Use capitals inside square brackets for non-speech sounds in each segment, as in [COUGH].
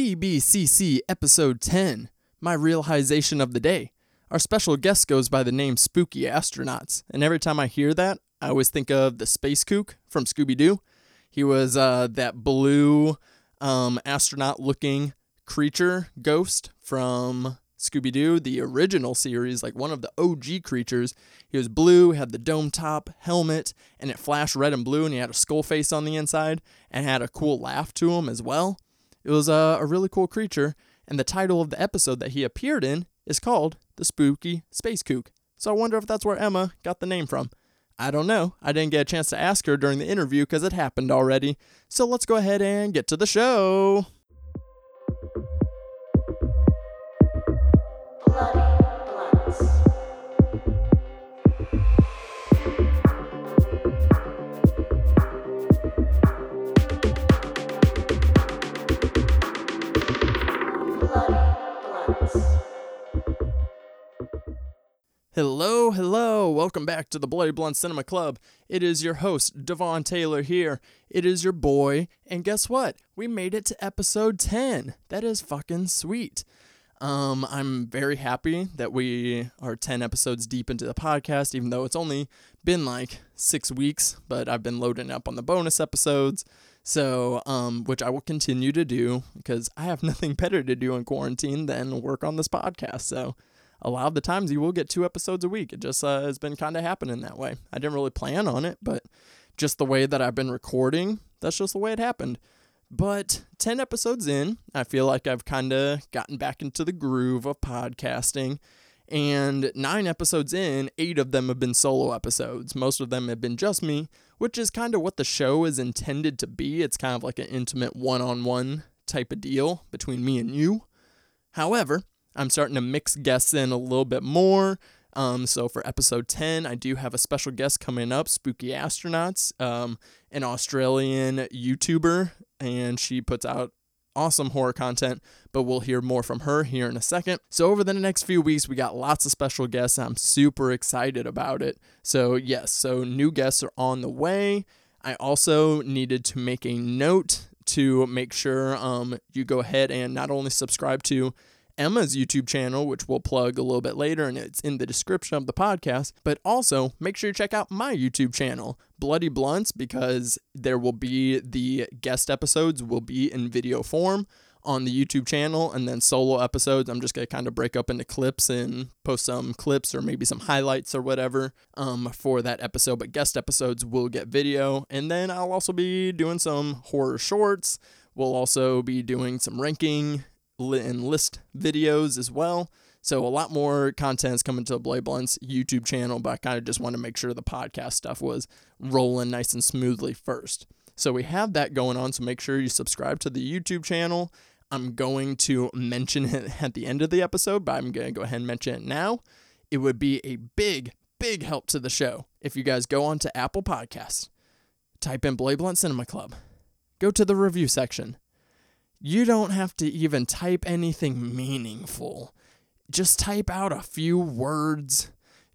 BBCC Episode 10 My Realization of the Day. Our special guest goes by the name Spooky Astronauts, and every time I hear that, I always think of the Space Kook from Scooby Doo. He was uh, that blue um, astronaut looking creature ghost from Scooby Doo, the original series, like one of the OG creatures. He was blue, had the dome top, helmet, and it flashed red and blue, and he had a skull face on the inside and had a cool laugh to him as well. It was a, a really cool creature, and the title of the episode that he appeared in is called The Spooky Space Kook. So I wonder if that's where Emma got the name from. I don't know. I didn't get a chance to ask her during the interview because it happened already. So let's go ahead and get to the show. Bloody Hello, hello. Welcome back to the Bloody Blunt Cinema Club. It is your host, Devon Taylor here. It is your boy, and guess what? We made it to episode 10. That is fucking sweet. Um, I'm very happy that we are 10 episodes deep into the podcast, even though it's only been like six weeks, but I've been loading up on the bonus episodes. So, um, which I will continue to do because I have [LAUGHS] nothing better to do in quarantine than work on this podcast. So, a lot of the times you will get two episodes a week. It just uh, has been kind of happening that way. I didn't really plan on it, but just the way that I've been recording, that's just the way it happened. But 10 episodes in, I feel like I've kind of gotten back into the groove of podcasting. And nine episodes in, eight of them have been solo episodes. Most of them have been just me, which is kind of what the show is intended to be. It's kind of like an intimate one on one type of deal between me and you. However, I'm starting to mix guests in a little bit more. Um, so for episode 10, I do have a special guest coming up, Spooky Astronauts, um, an Australian YouTuber, and she puts out awesome horror content, but we'll hear more from her here in a second. So over the next few weeks, we got lots of special guests. I'm super excited about it. So yes, so new guests are on the way. I also needed to make a note to make sure um, you go ahead and not only subscribe to Emma's YouTube channel, which we'll plug a little bit later, and it's in the description of the podcast. But also make sure you check out my YouTube channel, Bloody Blunts, because there will be the guest episodes will be in video form on the YouTube channel, and then solo episodes. I'm just gonna kind of break up into clips and post some clips or maybe some highlights or whatever um, for that episode. But guest episodes will get video, and then I'll also be doing some horror shorts. We'll also be doing some ranking and list videos as well. So a lot more content is coming to the Bloody Blunts YouTube channel, but I kind of just want to make sure the podcast stuff was rolling nice and smoothly first. So we have that going on. So make sure you subscribe to the YouTube channel. I'm going to mention it [LAUGHS] at the end of the episode, but I'm going to go ahead and mention it now. It would be a big, big help to the show if you guys go onto Apple Podcasts, type in Bloody Blunt Cinema Club, go to the review section. You don't have to even type anything meaningful. Just type out a few words.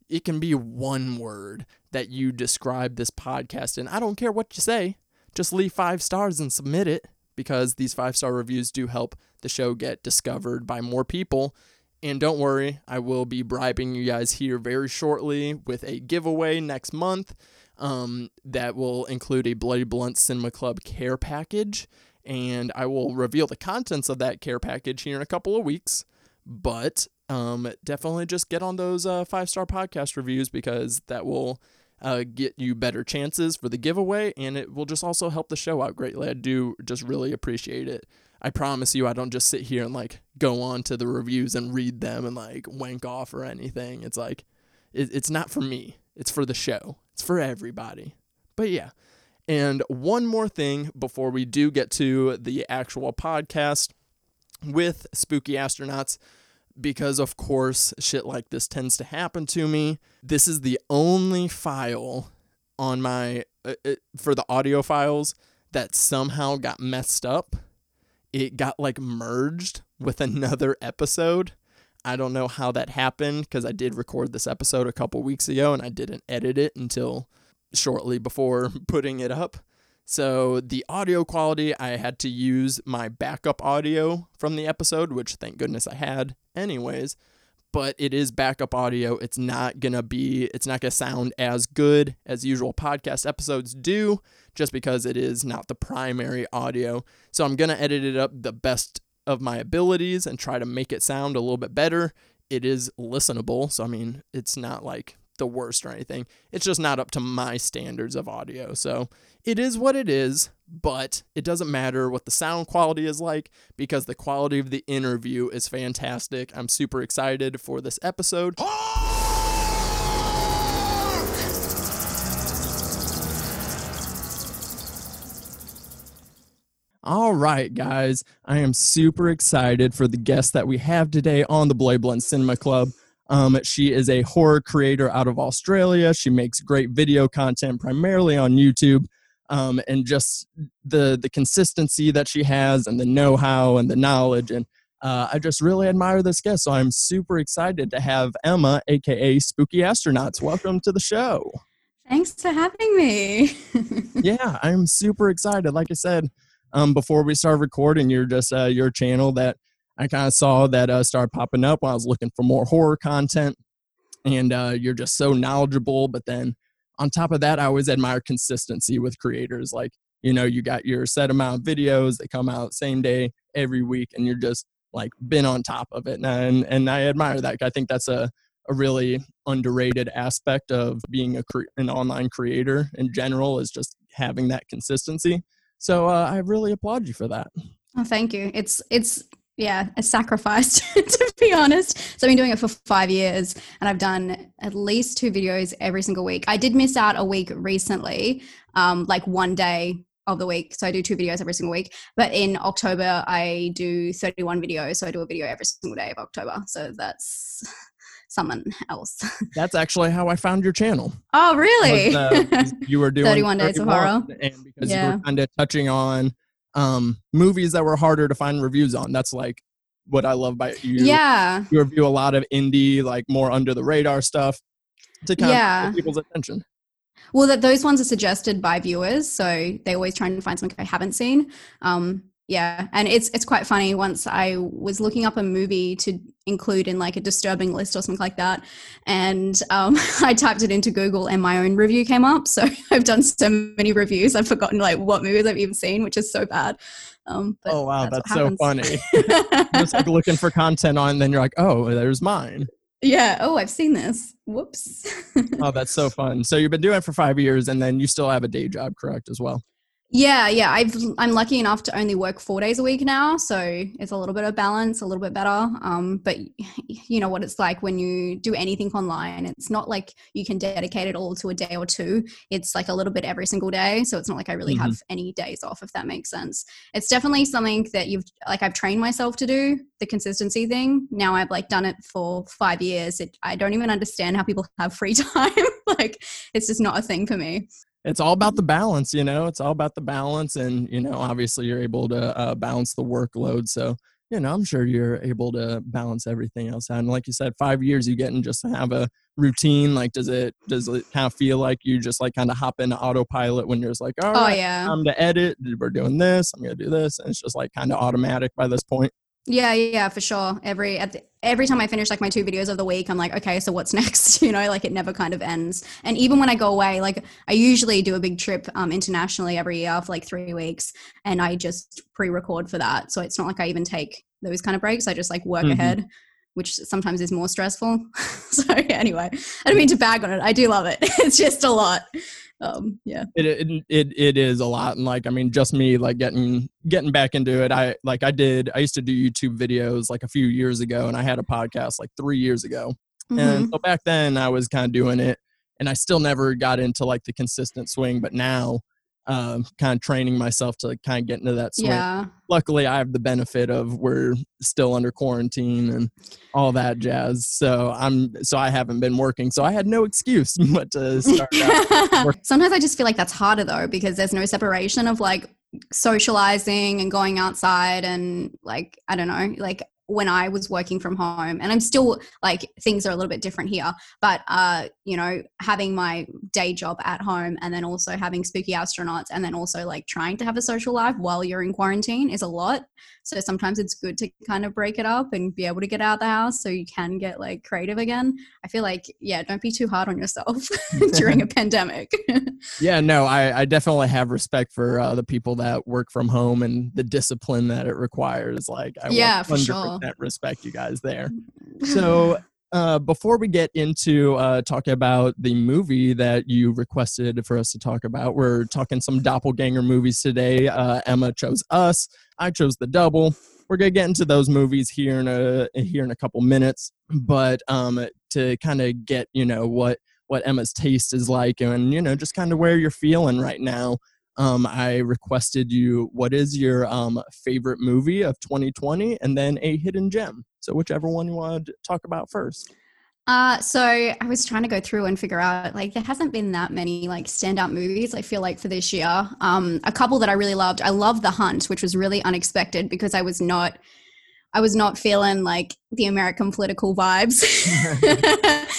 It can be one word that you describe this podcast in. I don't care what you say. Just leave five stars and submit it because these five star reviews do help the show get discovered by more people. And don't worry, I will be bribing you guys here very shortly with a giveaway next month um, that will include a Bloody Blunt Cinema Club care package. And I will reveal the contents of that care package here in a couple of weeks. But um, definitely just get on those uh, five star podcast reviews because that will uh, get you better chances for the giveaway and it will just also help the show out greatly. I do just really appreciate it. I promise you, I don't just sit here and like go on to the reviews and read them and like wank off or anything. It's like, it, it's not for me, it's for the show, it's for everybody. But yeah. And one more thing before we do get to the actual podcast with Spooky Astronauts because of course shit like this tends to happen to me. This is the only file on my uh, uh, for the audio files that somehow got messed up. It got like merged with [LAUGHS] another episode. I don't know how that happened because I did record this episode a couple weeks ago and I didn't edit it until shortly before [LAUGHS] putting it up. So the audio quality, I had to use my backup audio from the episode, which thank goodness I had, anyways. But it is backup audio. It's not gonna be, it's not gonna sound as good as usual podcast episodes do, just because it is not the primary audio. So I'm gonna edit it up the best of my abilities and try to make it sound a little bit better. It is listenable, so I mean, it's not like the worst or anything. It's just not up to my standards of audio. So it is what it is, but it doesn't matter what the sound quality is like because the quality of the interview is fantastic. I'm super excited for this episode. All right, guys. I am super excited for the guest that we have today on the Bloody Blunt Cinema Club. Um, she is a horror creator out of Australia. She makes great video content primarily on YouTube. Um, and just the the consistency that she has and the know-how and the knowledge and uh, I just really admire this guest. So I'm super excited to have Emma, aka Spooky Astronauts. Welcome to the show. Thanks for having me. [LAUGHS] yeah, I'm super excited. Like I said, um, before we start recording, you're just uh, your channel that I kind of saw that uh, started popping up when I was looking for more horror content, and uh, you're just so knowledgeable. But then on top of that, I always admire consistency with creators. Like you know, you got your set amount of videos that come out same day every week, and you're just like been on top of it, and and I admire that. I think that's a a really underrated aspect of being a cre- an online creator in general is just having that consistency. So uh, I really applaud you for that. Oh, thank you. It's it's yeah, a sacrifice [LAUGHS] to be honest. So I've been doing it for five years and I've done at least two videos every single week. I did miss out a week recently, um, like one day of the week. So I do two videos every single week. But in October, I do 31 videos. So I do a video every single day of October. So that's [LAUGHS] someone else. [LAUGHS] That's actually how I found your channel. Oh, really? Was, uh, you were doing 31 Days of 31, Horror. and because you were kind of touching on um, movies that were harder to find reviews on. That's like what I love about you. yeah. you review a lot of indie, like more under the radar stuff to kind Yeah. of get people's attention. Well, that those ones are suggested by viewers, so they always try and find something I haven't seen. Um, yeah, and it's it's quite funny. Once I was looking up a movie to include in like a disturbing list or something like that, and um, [LAUGHS] I typed it into Google, and my own review came up. So [LAUGHS] I've done so many reviews, I've forgotten like what movies I've even seen, which is so bad. Um, but oh wow, that's that's, so funny. [LAUGHS] Just like looking for content on, then you're like, oh, there's mine. yeah. Oh, I've seen this. Whoops. Oh, that's so fun. So you've been doing it for five years, and then you still have a day job, correct, as well? Yeah, yeah. I've I'm lucky enough to only work four days a week now, so it's a little bit of balance, a little bit better. Um, but you know what it's like when you do anything online. It's not like you can dedicate it all to a day or two. It's like a little bit every single day. So it's not like I really have any days off, if that makes sense. It's definitely something that you've like I've trained myself to do the consistency thing. Now I've like done it for five years. It, I don't even understand how people have free [LAUGHS] time. like it's just not a thing for me. It's all about the balance you know it's all about the balance and you know obviously you're able to uh, balance the workload so you know i'm sure you're able to balance everything else out and like you said five years you getting just to have a routine like does it does it kind of feel like you just like kind of hop into autopilot when you're just like all Oh right yeah. i'm to edit we're doing this i'm gonna do this and it's just like kind of automatic by this point Yeah, yeah, for sure. Every at the, every time I finish like my two videos of the week, I'm like, okay, so what's [LAUGHS] next? [LAUGHS] You know, like it never kind of ends. And even when I go away, like I usually do a big trip um, internationally every year for like three weeks, and I just pre-record for that. So it's not like I even take those kind of breaks. I just like work Mhm. ahead, which sometimes is more stressful. [LAUGHS] so anyway, I don't mean to bag on it. I do love it. it's just a lot. Um, yeah. it, it it it is a lot and like i mean just me like getting getting back into it i like i did i used to do youtube videos like a few years ago and i had a podcast like three years ago Mhm. and so back then i was kind of doing it and i still never got into like the consistent swing but now um kind of training myself to kind of get into that swing yeah. luckily i have the benefit of we're still under quarantine and all that jazz so i'm so i haven't been working so i had no excuse [LAUGHS] but to [LAUGHS] start out Sometimes I just feel like that's harder though because there's no separation of like socializing and going outside and like I don't know, like when I was working from home, and I'm still like things are a little bit different here, but uh, you know, having my day job at home and then also having spooky astronauts and then also like trying to have a social life while you're in quarantine is a lot. So sometimes it's good to kind of break it up and be able to get out of the house so you can get like creative again. I feel like, yeah, don't be too hard on yourself [LAUGHS] during a [LAUGHS] pandemic. [LAUGHS] Yeah, no, I, I definitely have respect for uh, the people that work from home and the discipline that it requires. Like, I Yeah, for 100% sure. respect you guys there. So, uh, before we get into uh, talking about the movie that you requested for us to talk about, we're talking some doppelganger movies today. Uh, Emma chose Us. I chose The Double. We're gonna get into those movies here in a here in a couple minutes, but um, to kind of get you know what what Emma's taste is like, and you know just kind of where you're feeling right now. Um, I requested you what is your um, favorite movie of 2020, and then a hidden gem. So whichever one you want to talk about first. Uh, so I was trying to go through and figure out like there hasn't been that many like standout movies I feel like for this year. Um, a couple that I really loved. I love The Hunt, which was really unexpected because I was not I was not feeling like the American political vibes.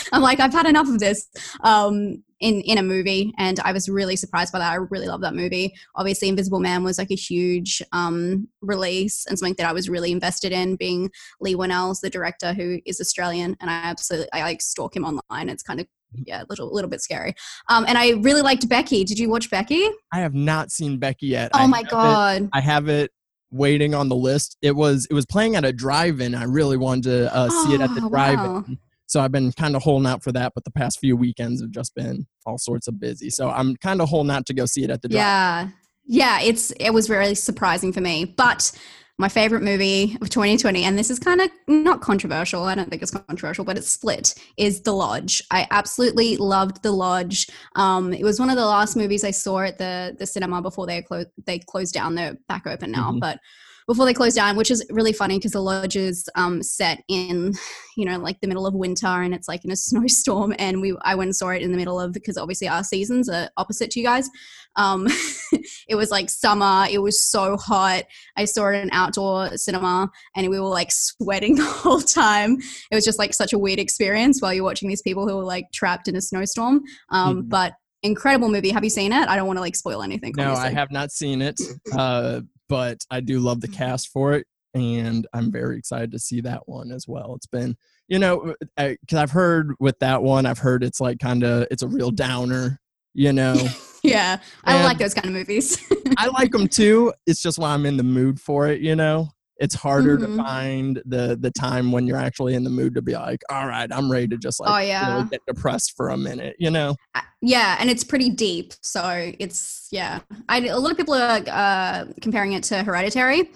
[LAUGHS] [LAUGHS] I'm like I've had enough of this um, in in a movie, and I was really surprised by that. I really love that movie. Obviously, Invisible Man was like a huge um, release and something that I was really invested in. Being Leigh Whannell's the director, who is Australian, and I absolutely I like stalk him online. It's kind of yeah, a little little bit scary. Um, and I really liked Becky. Did you watch Becky? I have not seen Becky yet. Oh I my have it- god! I have it waiting on the list. It was it was playing at a drive-in. I really wanted to uh, see it at the Oh, drive-in. wow. So I've been kind of holding out for that, but the past few weekends have just been all sorts of busy. So I'm kind of holding out to go see it at the drive. Yeah, yeah. It's it was really surprising for me, but. My favorite movie of 2020, and this is kind of not controversial. I don't think it's controversial, but it's split. Is The Lodge? I absolutely loved The Lodge. Um, it was one of the last movies I saw at the the cinema before they closed. They closed down. They're back open now, Mhm. but before they closed down, which is really funny because The Lodge is um, set in, you know, like the middle of winter, and it's like in a [LAUGHS] snowstorm. And we I went and saw it in the middle of because obviously our seasons are opposite to you guys. Um, [LAUGHS] it was like summer. It was so hot. I saw it in an outdoor cinema and we were like sweating [LAUGHS] the whole time. It was just like such a weird experience while you're watching these people who were like trapped in a snowstorm. Um, Mhm. But incredible movie. Have you seen it? I don't want to like spoil anything. No, I have not seen it, uh, but I do love the mm-hmm. cast for it, and I'm very excited to see that one as well. It's been, you know, because I've heard with that one, I've heard it's like kind of it's a real downer. You know, [LAUGHS] Yeah, I And- like those kind of movies. I like them too. It's just when I'm in the mood for it. You know, it's harder Mhm. to find the the time when you're actually in the mood to be like, all right, I'm ready to just like Oh, really yeah. get depressed for a minute. You know. Yeah, and it's pretty deep. So it's yeah. I, a lot of people are uh, comparing it to Hereditary,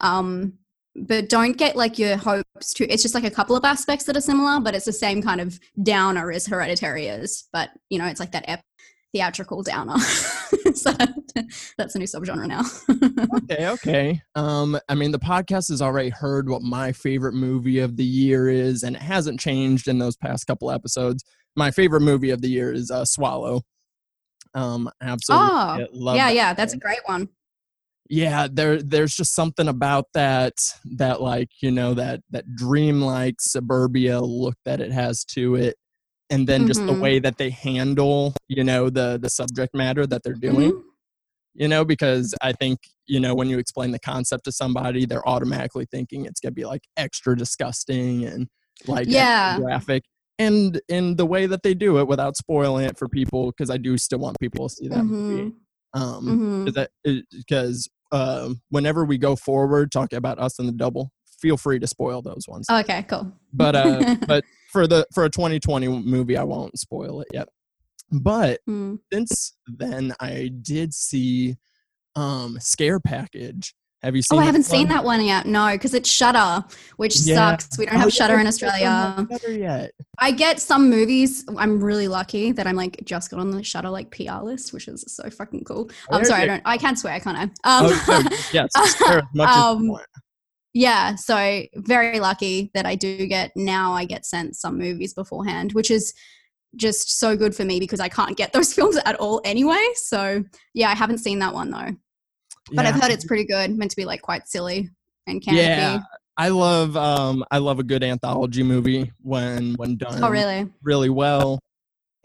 um, but don't get like your hopes too. It's just like a couple of aspects that are similar, but it's the same kind of downer as Hereditary is. But you know, it's like that theatrical downer. [LAUGHS] so that's a new subgenre now. [LAUGHS] okay, okay. Um, I mean, the podcast has already heard what my favorite movie of the year is, and it hasn't changed in those past couple episodes. My favorite movie of the year is uh, Swallow. Um, absolutely, Oh, yeah, yeah, that's a great one. yeah. There, there's just something about that, that like you know that that dreamlike suburbia look that it has to it, and then just the Mhm. way that they handle, you know, the the subject matter that they're doing Mhm. you know because i think you know when you explain the concept to somebody they're automatically thinking it's going to be like extra disgusting and like Yeah. graphic and in the way that they do it without spoiling it for people because i do still want people to see that movie Mhm. um Mhm. that because um whenever we go forward talking about us and the double feel free to spoil those ones Okay, cool. but uh but [LAUGHS] for the for a 2020 movie i won't spoil it yet but Mm. since then I did see um Scare Package. Have you seen Oh, I haven't seen that one yet. No, because it's Shudder, which Yeah. sucks. We don't Oh, have yeah, Shudder in not on Australia. Yet. I get some movies. I'm really lucky that I'm like just got on the Shudder like PR list, which is so fucking cool. I'm There sorry, I don't. I can't swear, can't I? Um, Oh, no, yes, Scare as [LAUGHS] much as Um. Yeah, so very lucky that I do get now. I get sent some movies beforehand, which is just so good for me because I can't get those [LAUGHS] films at all anyway. So yeah, I haven't seen that one though, but I've heard it's pretty good. Meant to be like quite silly and campy. Yeah. I love um I love a good anthology movie when when done Oh, really? really well.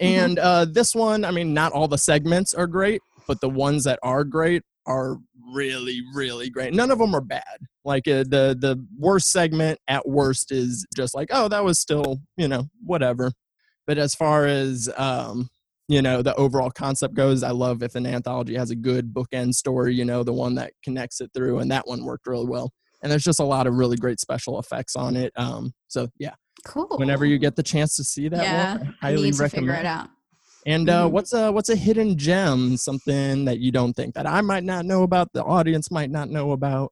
Mhm. And uh this one, I mean, not all the segments are great, but the ones that are great are really really great. None of them are bad. Like uh, the the worst segment at worst is just like, oh, that was still, you know, whatever. But as far as um you know the overall concept goes i love if an anthology has a good bookend story you know the one that connects it through and that one worked really well and there's just a lot of really great special effects on it um so yeah Cool. whenever you get the chance to see that yeah, one i highly recommend figure it out. And uh Mhm. what's a what's a hidden gem something that you don't think that i might not know about the audience might not know about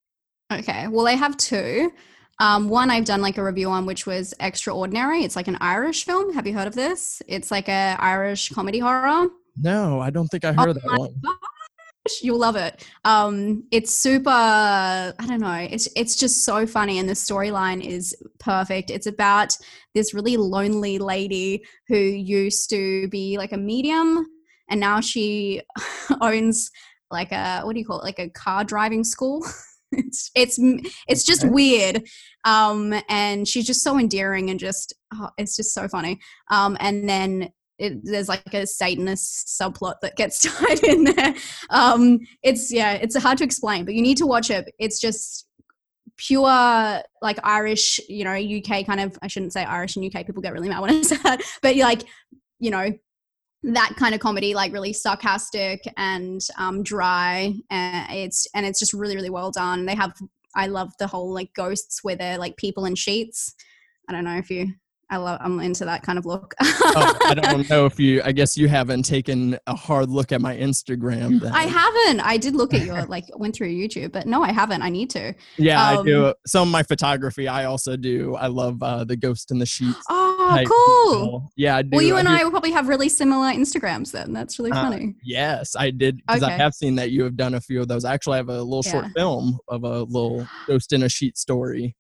Okay. Well, I have two. Um, one I've done like a review on, which was Extraordinary. It's like an Irish film. Have you heard of this? It's like a Irish comedy horror. no i don't think i heard of Oh that one gosh, You'll love it. Um, it's super. I don't know. It's it's just so funny, and the storyline is perfect. It's about this really lonely lady who used to be like a medium, and now she [LAUGHS] owns like a what do you call it? Like a car driving school. [LAUGHS] it's it's it's just Okay. weird. Um, and she's just so endearing and just oh, it's just so funny. Um, and then it, there's like a Satanist subplot that gets [LAUGHS] tied in there. Um, it's yeah, it's hard to explain, but you need to watch it. It's just pure like Irish, you know, UK kind of. I shouldn't say Irish and UK. People get really mad when I [LAUGHS] say that, but like, you know, that kind of comedy, like really sarcastic and um, dry. And it's and it's just really really well done. They have. I love the whole like ghosts where they're like people in sheets. I don't know if you. I love. I'm into that kind of look. oh, i don't [LAUGHS] know if you i guess you haven't taken a hard look at my instagram then. I haven't. I did look at your like went through YouTube, but no, I haven't. I need to. Yeah, I Um, do. Some of my photography, I also do. I love uh, the Ghost in the Sheets. Oh, cool. Yeah, I do. Well, you and do- I will probably have really similar Instagrams then. That's really Uh, funny. Yes, I did because I have seen that you have done a few of those. I actually have a little short film of a little Ghost in a Sheet story.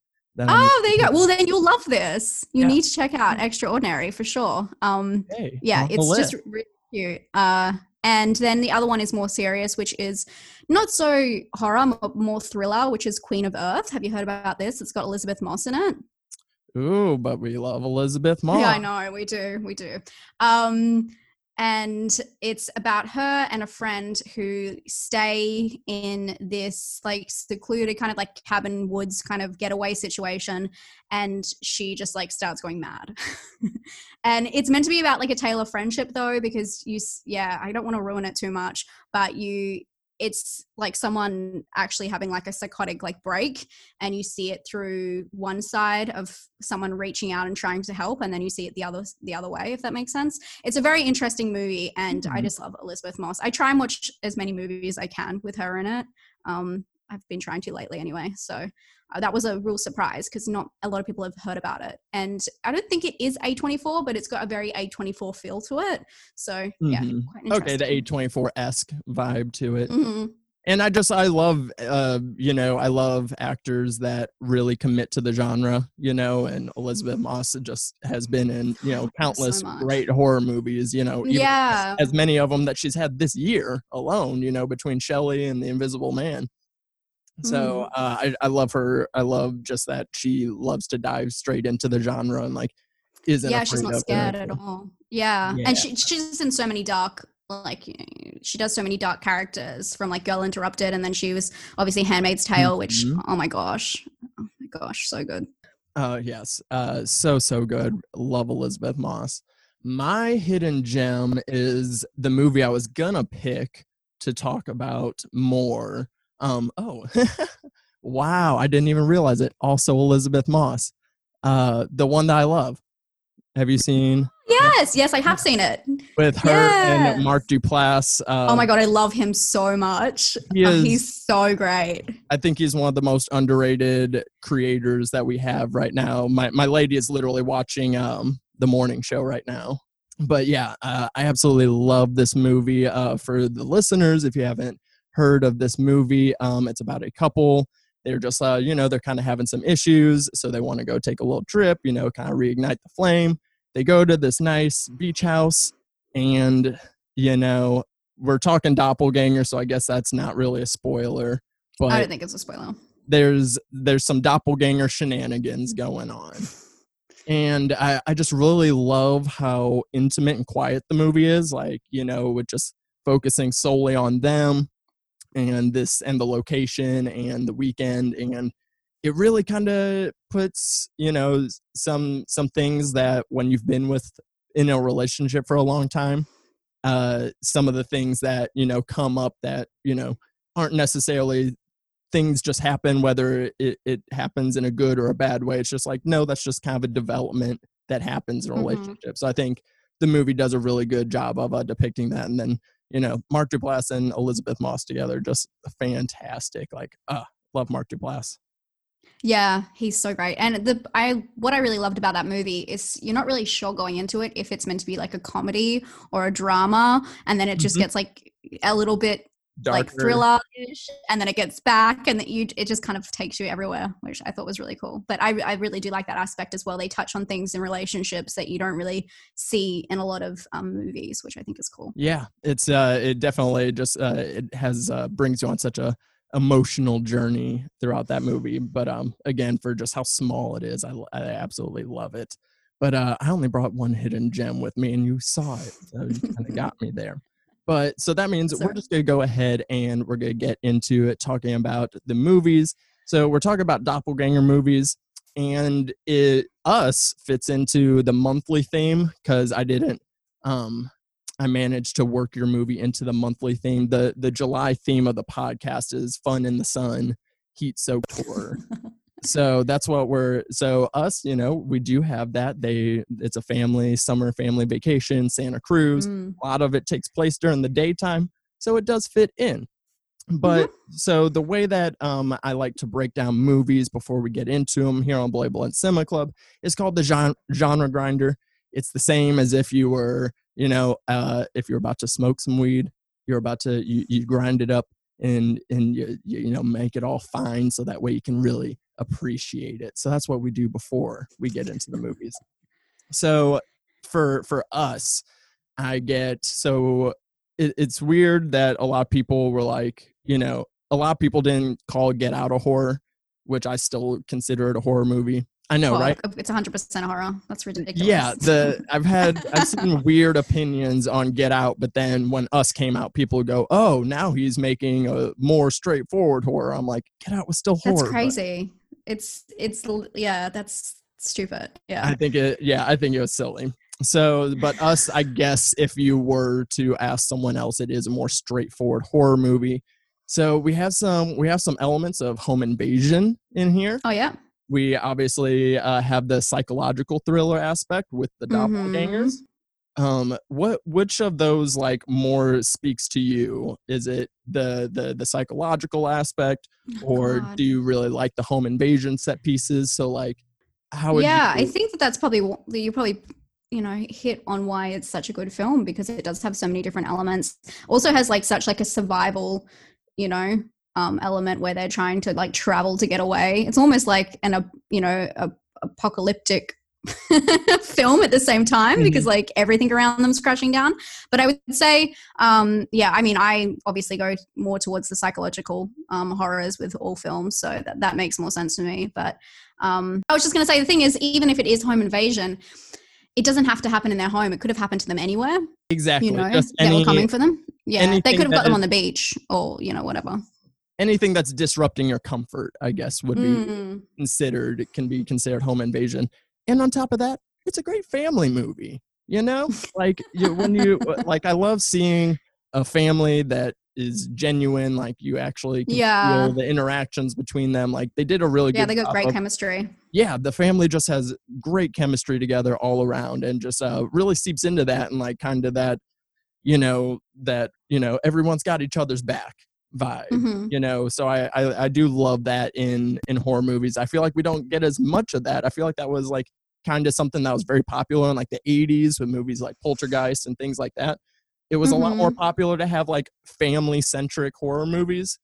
Oh, there you go. Well, then you'll love this. You Yeah. need to check out Extraordinary for sure. Um, hey, yeah, it's just really cute. Uh, and then the other one is more serious, which is not so horror, more, more thriller, which is Queen of Earth. Have you heard about this? It's got Elisabeth Moss in it. Ooh, but we love Elisabeth Moss. Yeah, I know we do, we do. Um, and it's about her and a friend who stay in this like secluded kind of like cabin woods kind of getaway situation, and she just like starts going mad. [LAUGHS] and it's meant to be about like a tale of friendship though, because you, yeah, I don't want to ruin it too much, but you. It's like someone actually having like a psychotic like break, and you see it through one side of someone reaching out and trying to help and then you see it the other the other way if that makes sense it's a very interesting movie and i Mhm. just love elisabeth moss i try and watch as many movies as i can with her in it um i've been trying to lately anyway so uh, that was a real surprise because not a lot of people have heard about it and i don't think it is a24 but it's got a very a24 feel to it so yeah Mhm. quite Okay, the A24 esque vibe to it. hmm and i just i love uh you know i love actors that really commit to the genre you know and elisabeth moss just has been in you know countless much. great horror movies you know yeah as many of them that she's had this year alone you know between shirley and the invisible man so Mm-hmm. uh, I, I love her i love just that she loves to dive straight into the genre and like isn't yeah she's not scared at all yeah, Yeah. and she, she's in so many dark like she does so many dark characters from like girl interrupted and then she was obviously handmaid's tale which Mhm. oh my gosh oh my gosh so good Uh yes. Uh so so good. Love Elisabeth Moss. My hidden gem is the movie I was gonna pick to talk about more. Um oh [LAUGHS] wow, I didn't even realize it. Also Elisabeth Moss. Uh the one that I love. Have you seen yes yes i have [LAUGHS] seen it with her Yes. and Mark Duplass? Uh, oh my god i love him so much He Oh, is- he's so great I think he's one of the most underrated creators that we have right now. My my lady is literally watching um the morning show right now. But yeah, uh, I absolutely love this movie. Uh, for the listeners, if you haven't heard of this movie, um, it's about a couple. They're just uh, you know they're kind of having some issues, so they want to go take a little trip. You know, kind of reignite the flame. They go to this nice beach house, and you know we're talking doppelganger, so I guess that's not really a spoiler. But i don't think it's a spoiler there's there's some doppelganger shenanigans going on and I, I just really love how intimate and quiet the movie is like you know with just focusing solely on them and this and the location and the weekend and it really kind of puts you know some some things that when you've been with in a relationship for a long time uh some of the things that you know come up that you know aren't necessarily things just happen whether it, it happens in a good or a bad way it's just like no that's just kind of a development that happens in a Mhm. so i think the movie does a really good job of uh, depicting that and then you know mark duplass and elisabeth moss together just fantastic like uh love mark duplass Yeah, he's so great. And the I what I really loved about that movie is you're not really sure going into it if it's meant to be like a comedy or a drama, and then it just Mhm. gets like a little bit like Darker. thriller-ish, and then it gets back, and that you it just kind of takes you everywhere, which I thought was really cool. But I I really do like that aspect as well. They touch on things in relationships that you don't really see in a lot of um, movies, which I think is cool. Yeah, it's uh, it definitely just uh, it has uh, brings you on such a emotional journey throughout that movie. But um, again, for just how small it is, I, I absolutely love it. But uh, I only brought one hidden gem with me, and you saw it, so you kind of got me there. But so that means we're just gonna go ahead and we're gonna get into it, talking about the movies. So we're talking about doppelganger movies, and it us fits into the monthly theme because I didn't um I managed to work your movie into the monthly theme. The the July theme of the podcast is fun in the sun, heat soaked horror. [LAUGHS] so that's what we're so us, you know, we do have that. They it's a family summer family vacation, Santa Cruz. Mm. A lot of it takes place during the daytime, so it does fit in. But so the way that um, I like to break down movies before we get into them here on Bloody Blunt Cinema Club is called the genre, genre grinder. It's the same as if you were, you know, uh, if you're about to smoke some weed, you're about to you, you grind it up and and you, you you know make it all fine so that way you can really appreciate it. So that's what we do before we get into the movies. So for for us, I get so it, it's weird that a lot of people were like, you know, a lot of people didn't call Get Out a horror, which I still consider it a horror movie. I know, Well, right? It's 100% horror. That's ridiculous. Yeah, the [LAUGHS] I've had I've seen weird opinions on Get Out, but then when Us came out, people go, "Oh, now he's making a more straightforward horror." I'm like, Get Out was still horror. That's crazy. It's it's yeah, that's stupid. Yeah. I think it. Yeah, I think it was silly. So, but Us, I guess, if you were to ask someone else, it is a more straightforward horror movie. So we have some we have some elements of home invasion in here. oh yeah. We obviously uh, have the psychological thriller aspect with the doppelgangers. Um, what which of those like more speaks to you? Is it the the the psychological aspect, or Oh, God. do you really like the home invasion set pieces? So like, how would yeah, you, I think that that's probably you probably you know hit on why it's such a good film because it does have so many different elements. Also has like such like a survival, you know, um, element where they're trying to like travel to get away. It's almost like an a you know a, apocalyptic [LAUGHS] film at the same time because like everything around them's crashing down. But I would say, um, yeah, I mean, I obviously go more towards the psychological um, horrors with all films, so that, that makes more sense to me. But um, I was just going to say the thing is, even if it is home invasion, it doesn't have to happen in their home. It could have happened to them anywhere. exactly You know, just they any, were coming for them. Yeah, they could have got them is- on the beach or you know whatever. anything that's disrupting your comfort, I guess, would be Mm. considered It can be considered home invasion. And on top of that, it's a great family movie. You know, like you, when you [LAUGHS] like, I love seeing a family that is genuine. Like you actually can Yeah. the interactions between them. Like they did a really Yeah, good. they got great of- chemistry. yeah, the family just has great chemistry together all around, and just uh, really seeps into that and like kind of that, you know, that you know everyone's got each other's back vibe hmm you know so I, I i do love that in in horror movies i feel like we don't get as much of that i feel like that was like kind of something that was very popular in like the 80s with movies like poltergeist and things like that. It was a lot more mm-hmm. popular to have like family centric horror movies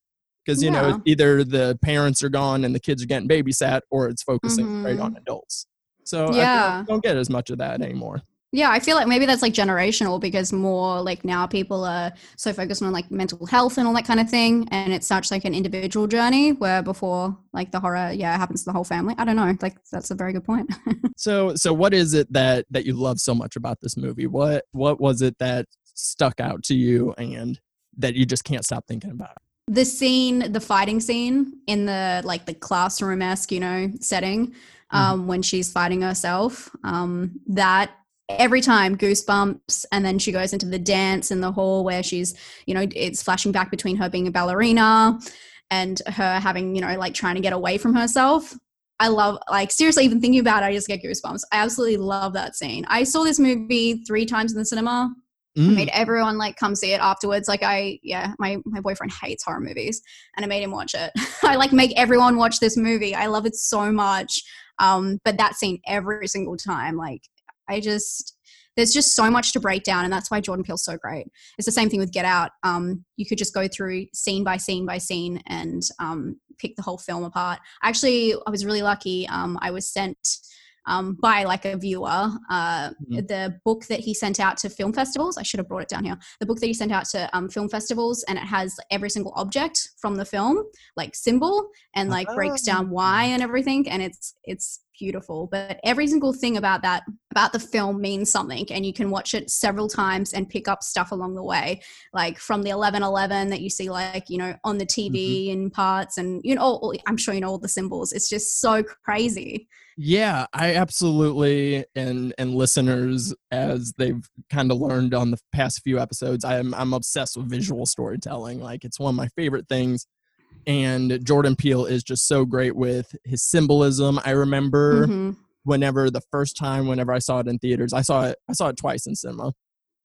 because you know either the parents are gone and the kids are getting babysat or it's focusing right on mm-hmm. adults. So I Yeah. we don't get as much of that anymore Yeah, I feel like maybe that's like generational because more like now people are so focused on like mental health and all that kind of thing. And it's such like an individual journey where before like the horror, yeah, it happens to the whole family. I don't know. Like that's a very good point. [LAUGHS] So so what is it that that you love so much about this movie? What what was it that stuck out to you and that you just can't stop thinking about? the scene, the fighting scene in the like the classroom esque, you know, setting, um, when she's fighting herself, um, that every time goosebumps and then she goes into the dance in the hall where she's you know it's flashing back between her being a ballerina and her having you know like trying to get away from herself i love like seriously even thinking about it i just get goosebumps i absolutely love that scene i saw this movie three times in the cinema I Mm. made everyone like come see it afterwards. Like I, yeah, my my boyfriend hates horror movies, and I made him watch it. [LAUGHS] I like make everyone watch this movie. I love it so much. Um, but that scene every single time, like I just there's just so much to break down, and that's why Jordan Peele's so great. It's the same thing with Get Out. Um, you could just go through scene by scene by scene and um, pick the whole film apart. Actually, I was really lucky. Um, I was sent um, by like a viewer uh, Mhm. the book that he sent out to film festivals. I should have brought it down here. The book that he sent out to um, film festivals, and it has every single object from the film, like symbol, and like breaks down why and everything. And it's it's beautiful. But every single thing about that about the film means something, and you can watch it several times and pick up stuff along the way, like from the eleven eleven that you see, like you know, on the TV mm-hmm. in parts, and you know, all, I'm sure you know all the symbols. It's just so crazy. Yeah, I absolutely and and listeners as they've kind of learned on the past few episodes, I'm I'm obsessed with visual storytelling. Like it's one of my favorite things. And Jordan Peele is just so great with his symbolism. I remember Mhm. whenever the first time whenever I saw it in theaters, I saw it I saw it twice in cinema.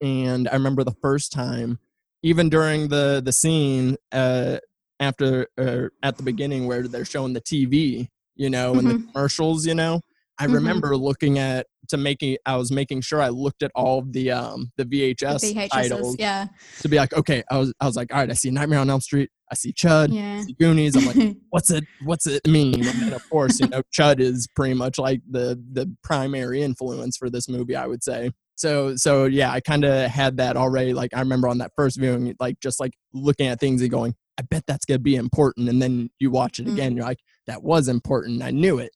And I remember the first time even during the the scene uh after uh, at the beginning where they're showing the TV, you know, and the commercials, you know. I Mhm. remember looking at to making I was making sure I looked at all of the um the The VHS VHSs, titles yeah, to be like, okay, I was I was like, all right, I see Nightmare on Elm Street, I see Chud, I see Goonies. I'm like, [LAUGHS] what's it what's it mean and then of course you know chud is pretty much like the the primary influence for this movie i would say so so yeah i kind of had that already like i remember on that first viewing like just like looking at things and going i bet that's going to be important and then you watch it Mm. again you're like that was important i knew it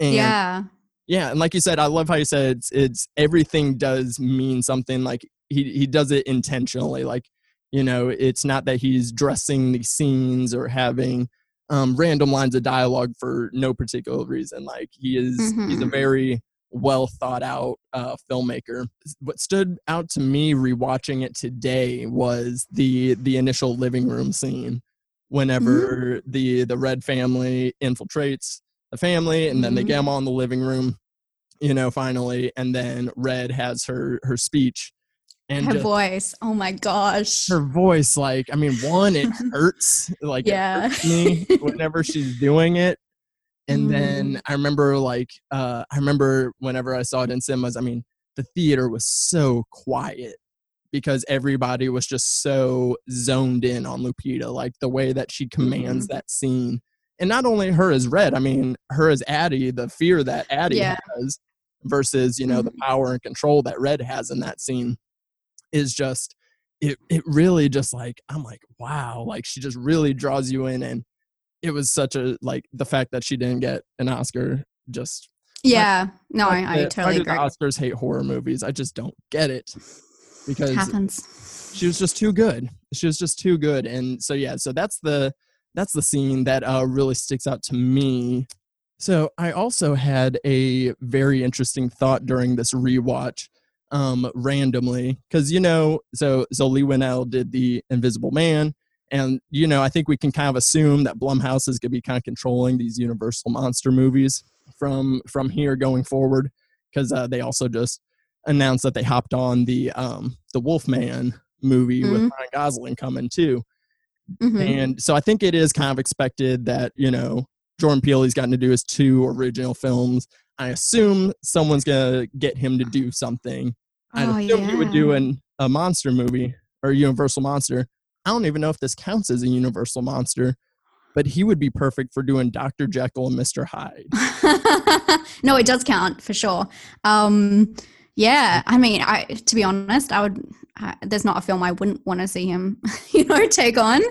and yeah. Yeah, and like you said, I love how you said it's, it's everything does mean something. Like he he does it intentionally. Like you know, it's not that he's dressing the scenes or having um, random lines of dialogue for no particular reason. Like he is he's a Mhm. very well thought out uh, filmmaker. What stood out to me rewatching it today was the the initial living room scene. Whenever the the Red family infiltrates the family and then they Mhm. get them all in the living room you know finally and then red has her her speech and Her just- voice. Oh my gosh. her voice like i mean one it [LAUGHS] hurts like it Yeah. hurts me whenever she's [LAUGHS] doing it and Mm. then i remember like uh i remember whenever i saw it in cinemas i mean the theater was so quiet because everybody was just so zoned in on lupita like the way that she commands Mm-hmm. that scene and not only her as red i mean her as addie the fear that addie Yeah. has versus you know the mm-hmm. power and control that red has in that scene is just it it really just like i'm like wow like she just really draws you in and it was such a like the fact that she didn't get an oscar just yeah. No, why I, I totally agree. oscars hate horror movies i just don't get it because happens. she was just too good she was just too good and so yeah so that's the that's the scene that uh, really sticks out to me so i also had a very interesting thought during this rewatch um randomly because you know so so leigh whannell did the invisible man and you know i think we can kind of assume that blumhouse is going to be kind of controlling these universal monster movies from from here going forward because uh, they also just announced that they hopped on the um the wolfman movie with Mhm. ryan gosling coming too Mhm. and so I think it is kind of expected that, you know, Jordan Peele, he's gotten to do his two original films. I assume someone's going to get him to do something. I Oh, assume he would do yeah. an, a monster movie or a Universal monster. I don't even know if this counts as a Universal monster, but he would be perfect for doing Dr. Jekyll and Mr. Hyde. [LAUGHS] no, it does count for sure. Um, Yeah, I mean, I to be honest, I would. I, there's not a film I wouldn't want to see him, [LAUGHS] you know, take on.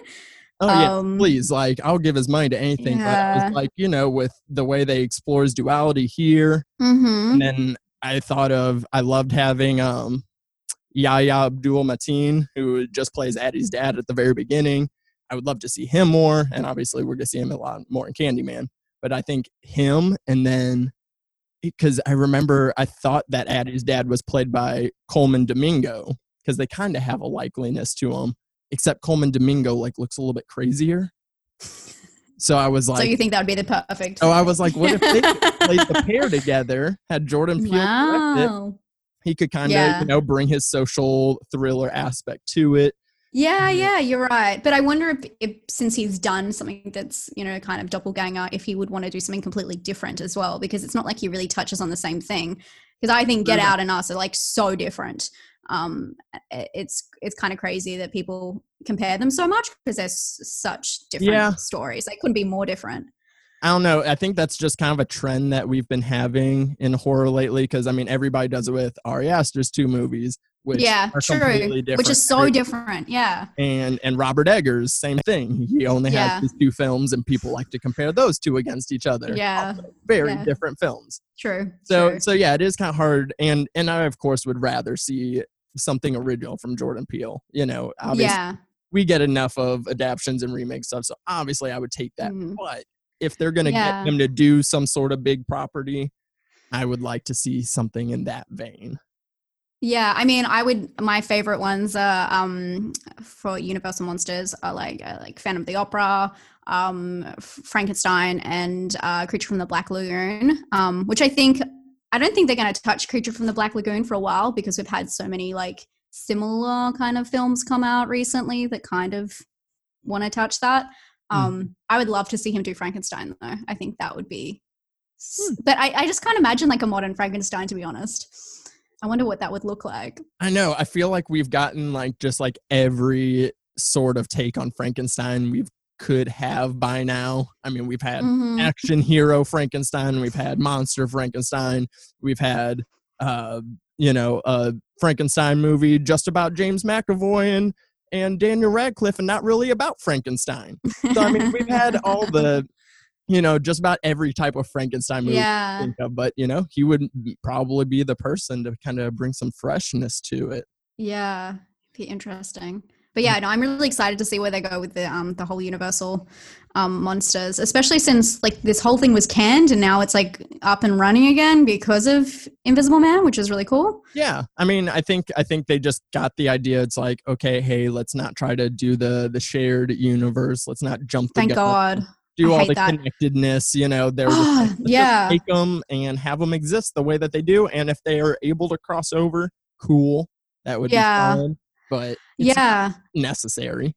Oh yeah, Um, please. Like I'll give his money to anything. But Yeah. was like, you know, with the way they explores duality here, Mm-hmm. and then I thought of I loved having um Yahya Abdul Mateen, who just plays Addie's dad at the very beginning. I would love to see him more, and obviously we're gonna see him a lot more in Candyman. But I think him, and then because I remember I thought that Addie's dad was played by Colman Domingo because they kind of have a likeliness to him, except Colman Domingo like looks a little bit crazier. So I was like, so you think that would be the perfect? oh, I was like, what if they [LAUGHS] played the pair together, had Jordan Peele direct it, he could kind of Yeah. you know bring his social thriller aspect to it Yeah, Mhm. yeah, you're right. But I wonder if, if, since he's done something that's, you know, kind of doppelganger, if he would want to do something completely different as well, because it's not like he really touches on the same thing. Because I think Get True. Out and Us are like so different. Um, it's it's kind of crazy that people compare them so much because they're s- such different Yeah. stories. They couldn't be more different. i don't know i think that's just kind of a trend that we've been having in horror lately because i mean everybody does it with ari aster's two movies which yeah, true. Which is so different. Yeah, and and robert eggers same thing he only Yeah. has his two films and people like to compare those two against each other Yeah. Also very Yeah. different films true. so true. so yeah it is kind of hard and and i of course would rather see something original from jordan peele you know obviously yeah, we get enough of adaptions and remake stuff. So obviously, I would take that. Mhm. But if they're going to Yeah. get him to do some sort of big property, I would like to see something in that vein. Yeah, I mean, I would. My favorite ones are um, for Universal monsters are like uh, like Phantom of the Opera, um, Frankenstein, and uh, Creature from the Black Lagoon. Um, which I think I don't think they're going to touch Creature from the Black Lagoon for a while because we've had so many like similar kind of films come out recently that kind of want to touch that. Um, I would love to see him do Frankenstein though. I think that would be. s- But I, I just can't imagine like a modern Frankenstein to be honest. I wonder what that would look like. I know. I feel like we've gotten like just like every sort of take on Frankenstein we could have by now. I mean, we've had Mhm. action hero Frankenstein, we've had monster Frankenstein, we've had uh, you know, a Frankenstein movie just about James McAvoy and and Daniel Radcliffe and not really about Frankenstein. So I mean, we've had all [LAUGHS] the you know, just about every type of Frankenstein movie yeah, think of, but you know, he would probably be the person to kind of bring some freshness to it. yeah, be interesting. But yeah, no, I'm really excited to see where they go with the um the whole Universal um monsters, especially since like this whole thing was canned and now it's like up and running again because of Invisible Man, which is really cool. Yeah, I mean, I think I think they just got the idea. It's like, okay, hey, let's not try to do the the shared universe. Let's not jump the Thank. God. Do all the that. connectedness. You know, they're just Ah, like, just yeah. take them and have them exist the way that they do. And if they are able to cross over, cool. That would Yeah. be fine. But it's Yeah. necessary.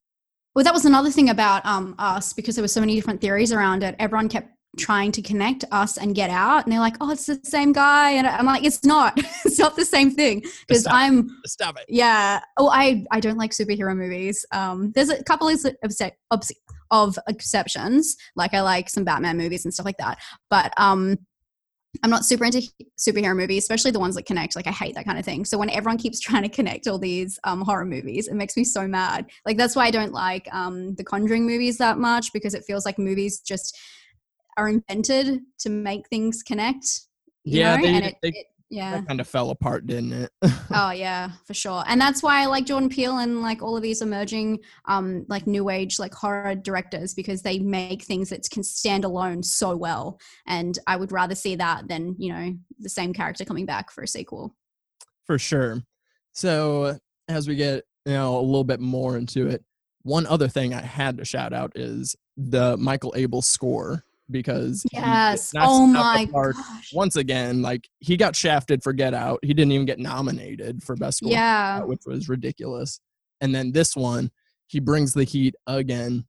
Well, that was another thing about um, us because there were so many different theories around it. Everyone kept trying to connect us and get out, and they're like, "Oh, it's the same guy," and I'm like, "It's not. [LAUGHS] it's not the same thing." Because I'm, Stop it. yeah. Oh, I I don't like superhero movies. Um, there's a couple of, obse- obs- of exceptions. Like I like some Batman movies and stuff like that, but um. I'm not super into superhero movies, especially the ones that connect. Like I hate that kind of thing. So when everyone keeps [LAUGHS] trying to connect all these um, horror movies, it makes me so mad. Like that's why I don't like um, the Conjuring movies that much because it feels like movies just are invented to make things connect. you Yeah, know? they- and it, they- it- yeah. That kind of fell apart, didn't it? [LAUGHS] Oh yeah, for sure. And that's why I like Jordan Peele and like all of these emerging um like new age like horror directors because they make things that can stand alone so well. And I would rather see that than, you know, the same character coming back for a sequel. For sure. So as we get you know a little bit more into it, one other thing I had to shout out is the Michael Abels score because Yes. Oh my gosh. once again. Like he got shafted for Get Out. He didn't even get nominated for best score, Yeah. which was ridiculous. And then this one, he brings the heat again.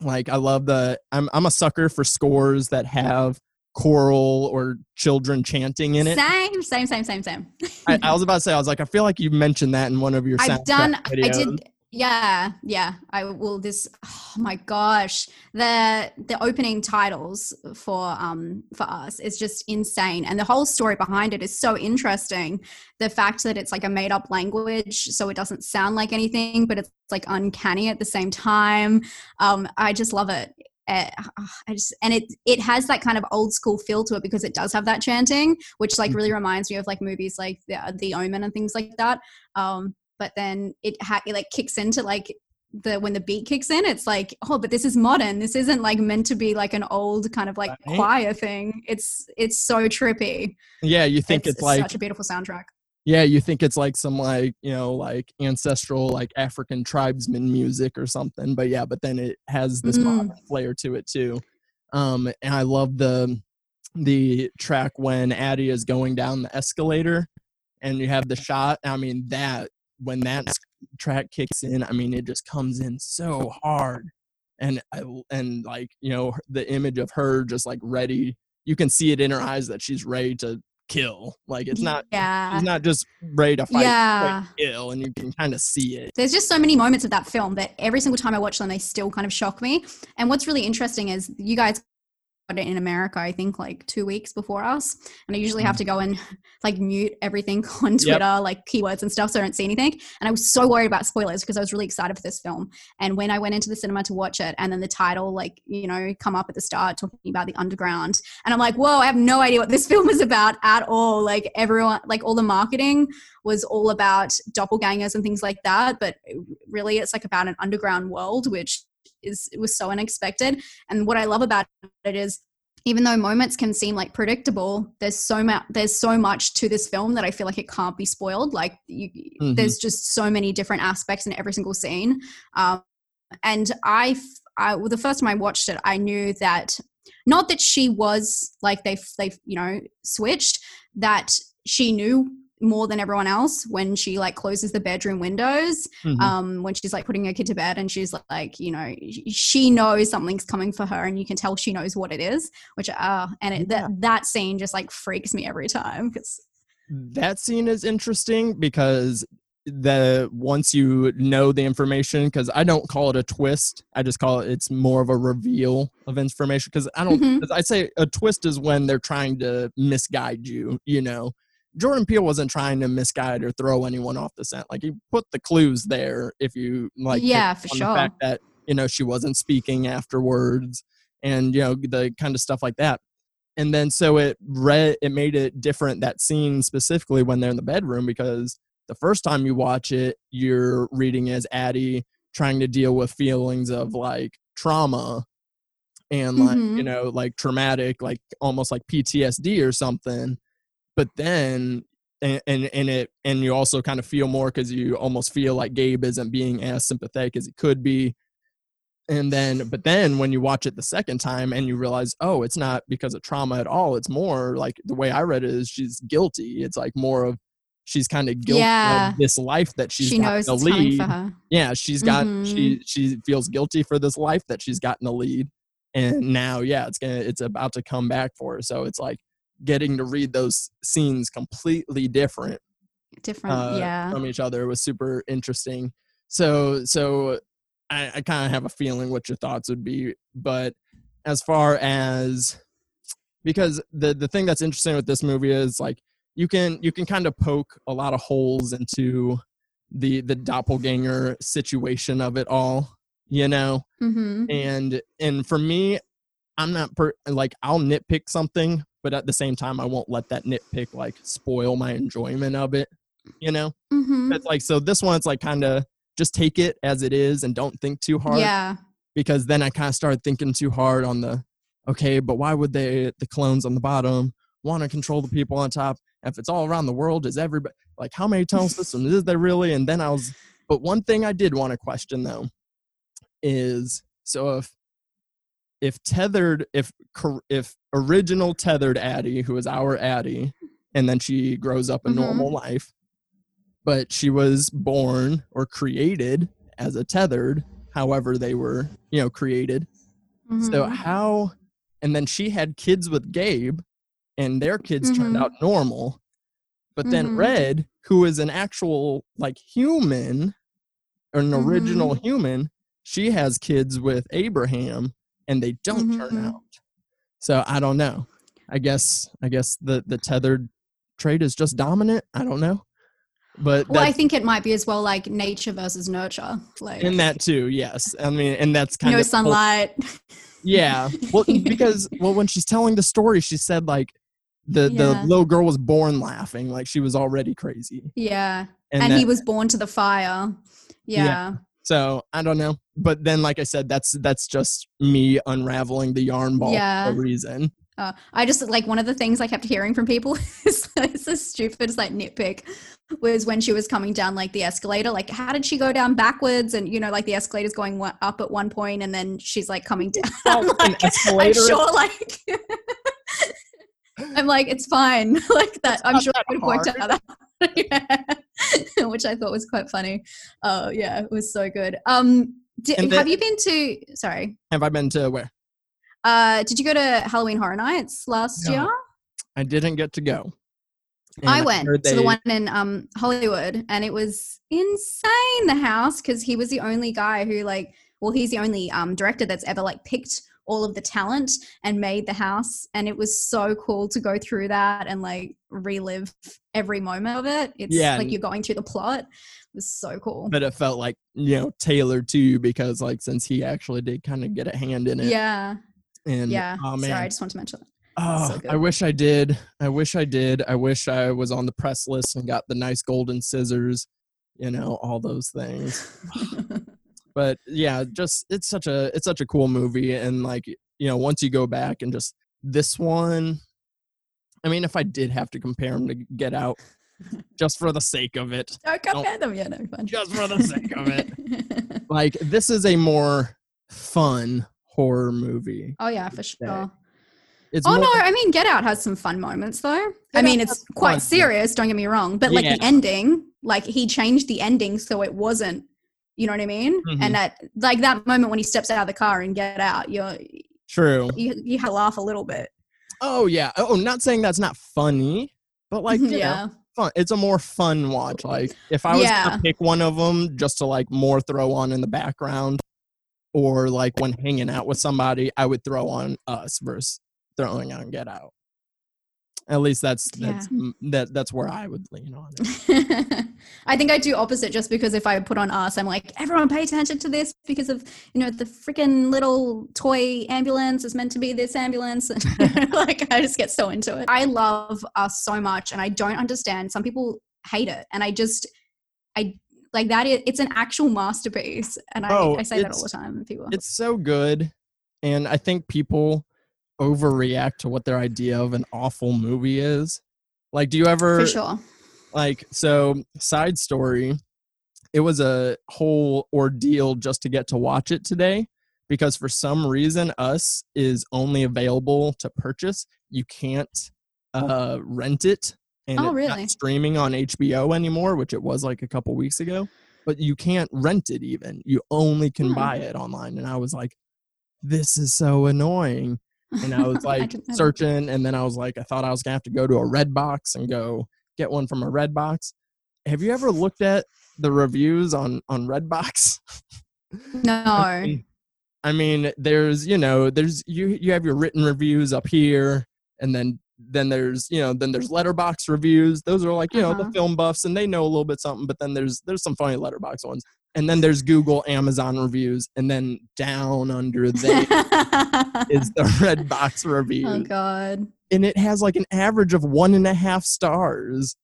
Like I love the. I'm I'm a sucker for scores that have choral or children chanting in it. Same, same, same, same, same. I, I was about to say, I was like, I feel like you mentioned that in one of your I've done I did Yeah, yeah. I will. This. Oh my gosh, the the opening titles for um for us is just insane, and the whole story behind it is so interesting. The fact that it's like a made up language, so it doesn't sound like anything, but it's like uncanny at the same time. Um, I just love it. Uh, I just and it it has that kind of old school feel to it because it does have that chanting, which like really reminds me of like movies like the, the Omen and things like that. Um, but then it, ha- it like kicks into like the when the beat kicks in it's like oh but this is modern this isn't like meant to be like an old kind of like Right. choir thing it's it's so trippy Yeah, you think it's, like such a beautiful soundtrack yeah, you think it's like some like you know like ancestral like African tribesman music or something. But yeah, but then it has this Mm. modern flair to it too. Um, and I love the the track when Addie is going down the escalator, and you have the shot. I mean that when that track kicks in, I mean it just comes in so hard, and I and like you know the image of her just like ready. You can see it in her eyes that she's ready to kill. Like it's not yeah She's not just ready to fight, yeah kill, and you can kind of see it. there's just so many moments of that film that every single time I watch them, they still kind of shock me. And what's really interesting is you guys in America, I think like two weeks before us. And I usually have mm. to go and [LAUGHS] like mute everything [LAUGHS] on Yep. Twitter, like keywords and stuff, so I don't see anything. And I was so worried about spoilers because I was really excited for this film. And when I went into the cinema to watch it, and then the title, like, you know, come up at the start talking about the underground. And I'm like, whoa, I have no idea what this [LAUGHS] film is about at all. Like everyone, like all the marketing was all about doppelgangers and things like that. But uh, really, it's like about an underground world, which is it was so unexpected. And what I love about it is even though moments can seem like predictable, there's so much there's so much to this film that I feel like it can't be spoiled. Like you, Mhm. there's just so many different aspects in every single scene. Um, and I, well, the first time I watched it, I knew that not that she was like they they you know switched that she knew more than everyone else when she like closes the bedroom windows Mhm. um when she's like putting her kid to bed and she's like you know she knows something's coming for her and you can tell she knows what it is which uh and it, Yeah. that that scene just like freaks me every time because that scene is interesting because the once you know the information because i don't call it a twist i just call it it's more of a reveal of information because i don't Mhm. 'cause i say a twist is when they're trying to misguide you you know jordan peele wasn't trying to misguide or throw anyone off the scent like he put the clues there if you like Yeah, for sure. the fact that you know she wasn't speaking afterwards and you know the kind of stuff like that and then so it read it made it different that scene specifically when they're in the bedroom because the first time you watch it you're reading as addie trying to deal with feelings of like trauma and like you Mhm. know like traumatic like almost like ptsd or something but then and and, and it and you also kind of feel more because you almost feel like gabe isn't being as sympathetic as he could be. And then but then when you watch it the second time and you realize oh it's not because of trauma at all it's more like the way i read it is she's guilty. It's like more of she's kind of guilty Yeah. of this life that she's she gotten knows it's lead. for her. Yeah she's got Mm-hmm. she she feels guilty for this life that she's gotten to lead. And now yeah it's gonna it's about to come back for her. So it's like getting to read those scenes completely different different uh, yeah from each other was super interesting. So so I, I kind of have a feeling what your thoughts would be, but as far as because the the thing that's interesting with this movie is like you can you can kind of poke a lot of holes into the the doppelganger situation of it all, you know mm-hmm. and and for me i'm not per like i'll nitpick something but at the same time i won't let that nitpick like spoil my enjoyment of it you know? Mm-hmm. it's like so this one it's like kind of just take it as it is and don't think too hard yeah. because then i kind of started thinking too hard on the okay but why would they the clones on the bottom want to control the people on top? If it's all around the world is everybody like how many tunnel [LAUGHS] systems is there really? And then i was but one thing i did want to question though is so if if tethered if if original tethered addie who is our addie and then she grows up a Mhm. normal life but she was born or created as a tethered however they were you know created so Mhm. how and then she had kids with gabe and their kids turned Mhm. out normal but then Mhm. red who is an actual like human an original Mm-hmm. human, she has kids with Abraham and they don't turn Mhm. out. So I don't know. I guess I guess the the tethered trait is just dominant. I don't know. But Well, I think it might be as well like nature versus nurture. Like in that too, yes. I mean, and that's kind no of no sunlight. Yeah. Well, [LAUGHS] because well, when she's telling the story, she said like the the little girl was born laughing, like she was already crazy. yeah. And, And, that- he was born to the fire. Yeah. Yeah. So I don't know. But then, like I said, that's that's just me unraveling the yarn ball Yeah. for a reason. Uh, I just like one of the things I kept hearing from people [LAUGHS] is it's a stupid it's like nitpick was when she was coming down like the escalator like how did she go down backwards and you know like the escalator's going one- up at one point and then she's like coming down [LAUGHS] I'm, An like, I'm sure like [LAUGHS] I'm like it's fine like that I'm sure that I would have worked out that. [LAUGHS] [LAUGHS] which I thought was quite funny uh yeah it was so good um di- And then- have you been to sorry Have I been to where? uh did you go to Halloween Horror Nights last No. year I didn't get to go. And I went heard to the one in um, Hollywood, and it was insane. The house because he was the only guy who like, well, he's the only um, director that's ever like picked all of the talent and made the house, and it was so cool to go through that and like relive every moment of it. It's Yeah, like you're going through the plot. It was so cool. But it felt like you know tailored to you because like since he actually did kind of get a hand in it. yeah, And yeah. oh man, Sorry, I just want to mention that. Oh, So I wish I did. I wish I did. I wish I was on the press list and got the nice golden scissors, you know, all those things. [LAUGHS] But yeah, just it's such a it's such a cool movie and like, you know, once you go back and just this one I mean, if I did have to compare them to Get Out [LAUGHS] just for the sake of it, Don't compare them. Yeah, no, fine. just for the sake of it. [LAUGHS] Like this is a more fun horror movie. oh yeah, for sure. It's Oh more- no, I mean Get Out has some fun moments though. I mean it's fun, quite yeah. serious, don't get me wrong, but like Yeah. the ending, like he changed the ending so it wasn't, you know what I mean? Mhm. And that like that moment when he steps out of the car and Get Out, you're True. you you have to laugh a little bit. Oh yeah. Oh, not saying that's not funny, but [LAUGHS] like you know, yeah. fun. It's a more fun watch. Like if I was Yeah. to pick one of them just to like more throw on in the background, or like when hanging out with somebody, I would throw on Us versus throwing on Get Out. At least that's that's m mm, that that's where I would lean on it. [LAUGHS] I think I do opposite just because if I put on us, I'm like, everyone pay attention to this because of, you know, the freaking little toy ambulance is meant to be this ambulance. [LAUGHS] like, I just get so into it. I love us so much and I don't understand. Some people hate it. And I just, I like that. Is, it's an actual masterpiece. And I, Oh, I say that all the time. People, It's so good, and I think people overreact to what their idea of an awful movie is. Like, do you ever for sure. like so side story it was a whole ordeal just to get to watch it today because for some reason us is only available to purchase you can't uh rent it and Oh, it's not really? streaming on hbo anymore which it was like a couple weeks ago but you can't rent it even you only can Hmm. buy it online and i was like this is so annoying and I was [LAUGHS] like that. searching, and then I was like, I thought I was gonna have to go to a Redbox and go get one from a Redbox. Have you ever looked at the reviews on on Redbox? [LAUGHS] No. I mean, there's you know, there's you you have your written reviews up here, and then then there's you know then there's Letterboxd reviews. Those are like you know the Uh-huh. film buffs, and they know a little bit something. But then there's there's some funny Letterboxd ones, and then there's Google, Amazon reviews, and then down under there [LAUGHS] is the Redbox review oh, God. and it has like an average of one and a half stars.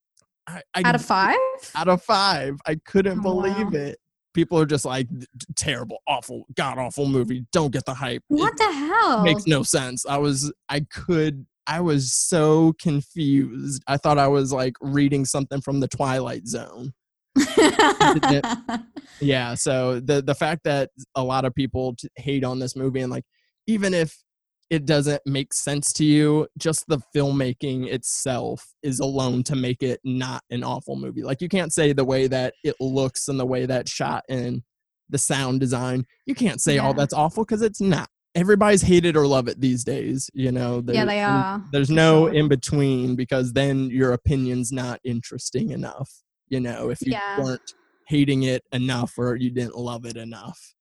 I, I, Out of five? out of five. I couldn't Oh, believe wow. it. People are just like "D- d- terrible awful god awful movie. Don't get the hype. It What the hell? makes no sense. I was i could i was so confused. I thought i was like reading something from the twilight zone [LAUGHS] yeah so the the fact that a lot of people t- hate on this movie and like even if it doesn't make sense to you just the filmmaking itself is alone to make it not an awful movie. Like you can't say the way that it looks and the way that shot and the sound design. You can't say all Yeah. that's awful because it's not. Everybody's hate it or love it these days you know? Yeah, they are. there's no in between because then your opinion's not interesting enough you know if you Yeah. weren't hating it enough or you didn't love it enough.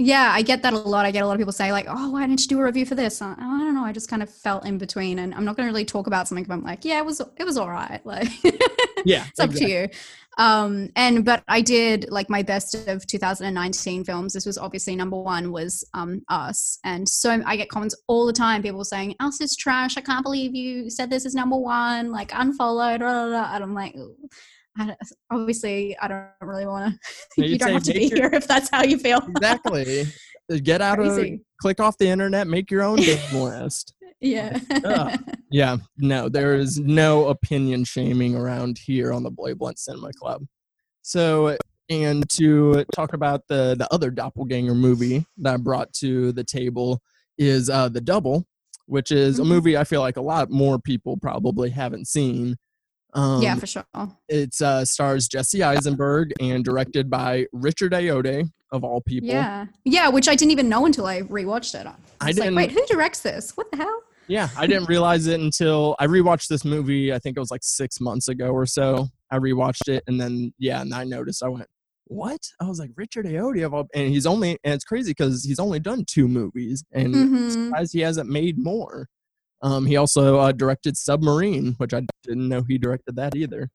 Yeah, I get that a lot. I get a lot of people say like, "Oh, why didn't you do a review for this?" I, I don't know. I just kind of felt in between, and I'm not going to really talk about something. But I'm like, yeah, it was it was all right. [LAUGHS] Like, Yeah, it's up to you. Um, and but I did like my best of 2019 films. This was obviously number one was um Us, and so I get comments all the time. People saying Us is trash. I can't believe you said this is number one. Like unfollowed. Blah, blah, blah. And I'm like. "Ooh." I obviously, I don't really want [LAUGHS] to. You don't have to be your- here if that's how you feel. Exactly. Get out of Crazy. click off the internet, make your own game [LAUGHS] list. Yeah. Ugh. [LAUGHS] Yeah, no, there is no opinion shaming around here on the Bloody Blunt Cinema Club. So, and to talk about the the other doppelganger movie that I brought to the table is uh, the Double, which is Mhm. a movie I feel like a lot more people probably haven't seen. Um, yeah, for sure. it's uh, stars Jesse Eisenberg and directed by Richard Ayoade of all people. Yeah. Yeah, which I didn't even know until I rewatched it. I I was like, didn't- wait, who directs this? What the hell? Yeah, I didn't [LAUGHS] realize it until I rewatched this movie. I think it was like six months ago or so. I rewatched it, and then yeah, and I noticed. I went, "What?" I was like, "Richard Ayoade of all," and he's only, and it's crazy because he's only done two movies, and I'm Mhm. surprised he hasn't made more. Um, he also uh, directed Submarine, which I didn't know he directed that either.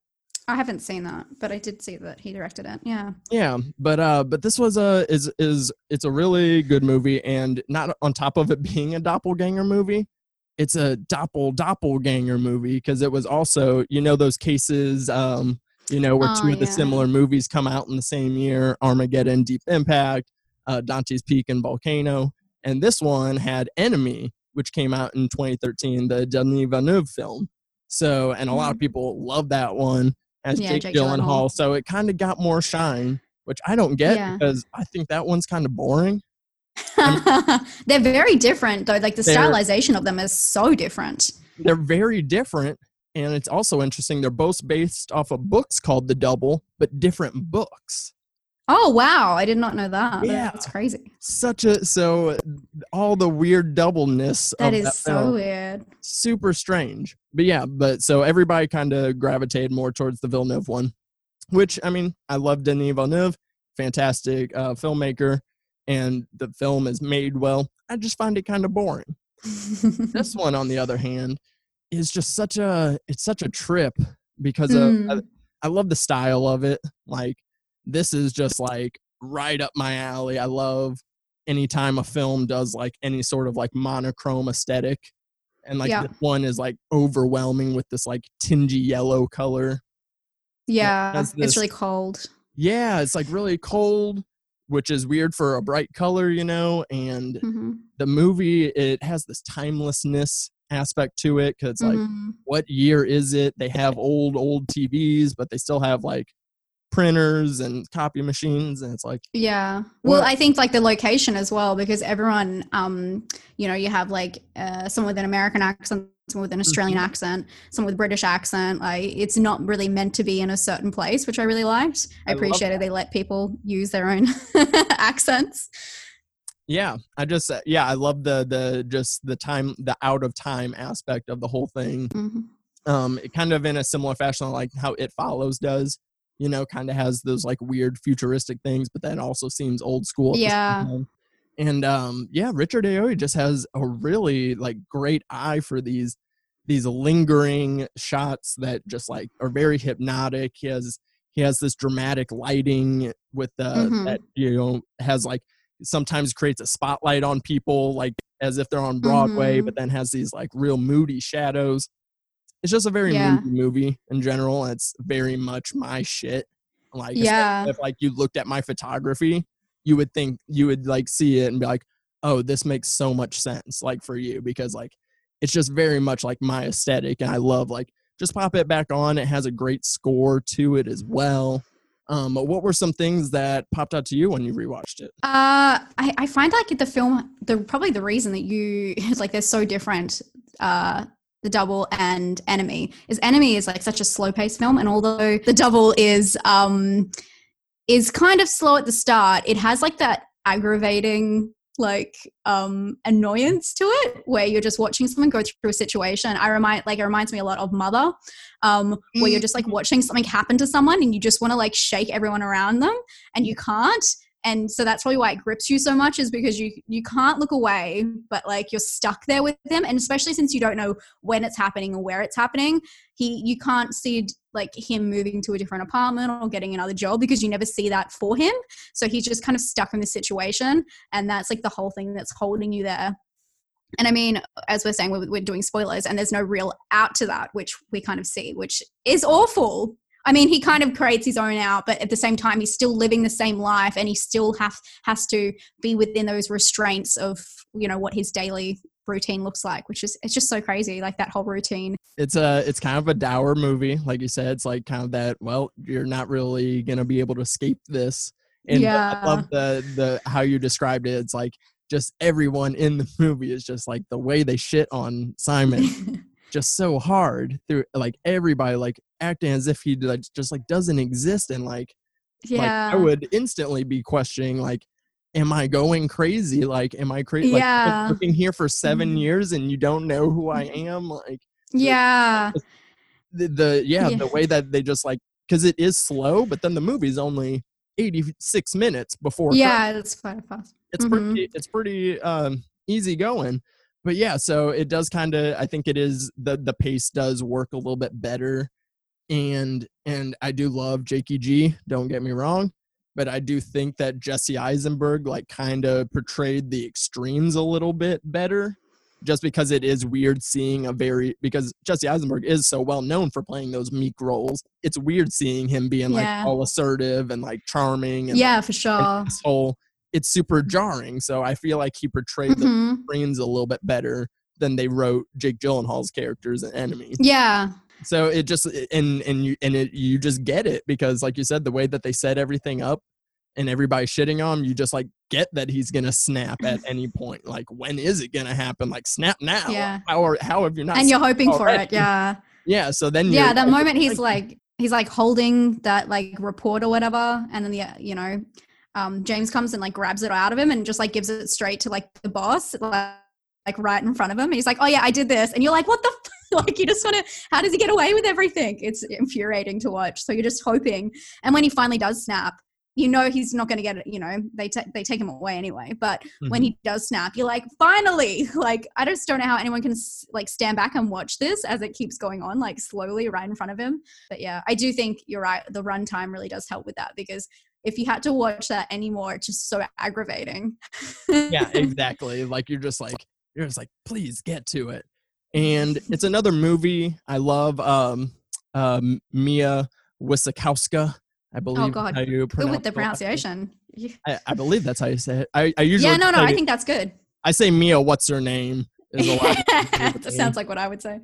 I haven't seen that, but I did see that he directed it. Yeah. Yeah, but uh, but this was a is is it's a really good movie, and not on top of it being a doppelganger movie, it's a doppel doppelganger movie because it was also you know those cases um you know where Oh, two of the yeah. similar movies come out in the same year, Armageddon, Deep Impact, uh, Dante's Peak, and Volcano, and this one had Enemy, which came out in 2013, the Denis Villeneuve film. So, and a lot of Mhm. people love that one as Yeah, Jake, Jake Gyllenhaal. Gyllenhaal. So it kind of got more shine, which I don't get Yeah. because I think that one's kind of boring. [LAUGHS] They're very different though. Like the stylization of them is so different. They're very different. And it's also interesting. They're both based off of books called The Double, but different books. Oh wow, I did not know that. Yeah. That's crazy. Such a so all the weird doubleness That of is that so film, weird. super strange. But yeah, but so everybody kind of gravitated more towards the Villeneuve one, which I mean, I love Denis Villeneuve, fantastic uh, filmmaker, and the film is made well. I just find it kind of boring. this [LAUGHS] one, on the other hand, is just such a it's such a trip because of I, Mm. I love the style of it. Like this is just like right up my alley. I love anytime a film does like any sort of like monochrome aesthetic. And like Yeah. this one is like overwhelming with this like tingy yellow color. yeah, this- it's really cold. Yeah, it's like really cold, which is weird for a bright color, you know, and Mhm. the movie it has this timelessness aspect to it because like Mhm. what year is it they have old old tvs but they still have like printers and copy machines and it's like Yeah. Well, I think like the location as well, because everyone, um, you know, you have like uh, someone with an American accent, someone with an Australian Mhm. accent, someone with British accent. Like it's not really meant to be in a certain place, which I really liked. I, I appreciated they let people use their own [LAUGHS] accents. yeah i just uh, yeah i love the the just the time the out of time aspect of the whole thing Mhm. um it kind of in a similar fashion like how it follows does you know kind of has those like weird futuristic things but then also seems old school at the same Yeah. and um yeah richard ayoade just has a really like great eye for these these lingering shots that just like are very hypnotic he has he has this dramatic lighting with uh Mhm. that you know has like sometimes creates a spotlight on people like as if they're on broadway Mhm. but then has these like real moody shadows it's just a very Yeah. moody movie in general it's very much my shit like Yeah. if like you looked at my photography you would think you would like see it and be like oh this makes so much sense like for you because like it's just very much like my aesthetic and i love like just pop it back on it has a great score to it as well um but what were some things that popped out to you when you rewatched it Uh, I, I find like the film, the probably the reason that you [LAUGHS] like they're so different. Uh, the double and enemy. Is enemy is like such a slow paced film, and although the double is um is kind of slow at the start, it has like that aggravating like um annoyance to it where you're just watching someone go through a situation. I remind like it reminds me a lot of mother um where you're just like watching something happen to someone and you just want to like shake everyone around them and you can't and so that's probably why it grips you so much is because you you can't look away but like you're stuck there with them. And especially since you don't know when it's happening or where it's happening he you can't see like him moving to a different apartment or getting another job because you never see that for him. So he's just kind of stuck in this situation and that's like the whole thing that's holding you there. And I mean, as we're saying, we're, we're doing spoilers, and there's no real out to that, which we kind of see, which is awful. I mean, he kind of creates his own out, but at the same time, he's still living the same life, and he still have has to be within those restraints of you know what his daily routine looks like, which is it's just so crazy, like that whole routine. It's a it's kind of a dour movie, like you said. It's like kind of that. Well, you're not really gonna be able to escape this. And Yeah. I love the the how you described it. It's like just everyone in the [LAUGHS] movie is just like the way they shit on Simon [LAUGHS] just so hard through like everybody like acting as if he like, just like doesn't exist and like yeah, like I would instantly be questioning like am I going crazy like am I crazy like I've Yeah. been here for 7 Mhm. years and you don't know who I am like yeah, the, the yeah, Yeah. the way that they just like because it is slow but then the movie's only 86 minutes before yeah. That's quite fast. it's pretty it's pretty um easy going but yeah so it does kind of i think it is the the pace does work a little bit better and and i do love jakey g don't get me wrong but i do think that jesse eisenberg like kind of portrayed the extremes a little bit better just because it is weird seeing a very because jesse eisenberg is so well known for playing those meek roles it's weird seeing him being like all assertive and like charming and Yeah, for an sure. asshole, it's super jarring. So I feel like he portrayed the Mhm. brains a little bit better than they wrote Jake Gyllenhaal's characters and Enemy. Yeah, So it just and and you and it you just get it because like you said, the way that they set everything up and everybody shitting on him, you just like get that he's gonna snap at [LAUGHS] any point. Like when is it gonna happen? Like snap now. Yeah. How are how have you not? and you're hoping for it. Yeah. [LAUGHS] yeah. So then yeah like, moment he's like- like he's like holding that like report or whatever and then the you know um james comes and like grabs it out of him and just like gives it straight to like the boss like, like right in front of him. And he's like oh yeah i did this. And you're like what the f-? [LAUGHS] like you just want to how does he get away with everything? It's infuriating to watch. So you're just hoping. And when he finally does snap you know he's not going to get it you know they, ta- they take him away anyway. But when Mhm. he does snap you're like finally! [LAUGHS] Like i just don't know how anyone can s- like stand back and watch this as it keeps going on like slowly right in front of him. But yeah i do think you're right the runtime really does help with that because if you had to watch that anymore it's just so aggravating yeah, [LAUGHS] exactly. Like you're just like you're just like, please get to it. And [LAUGHS] it's another movie. I love um um Mia Wasikowska. I believe oh god how you good with the her last name. pronunciation. [LAUGHS] I, I believe that's how you say it. I, I usually yeah no no i think that's good I say Mia. What's her name? Is a lot. that sounds like what i would say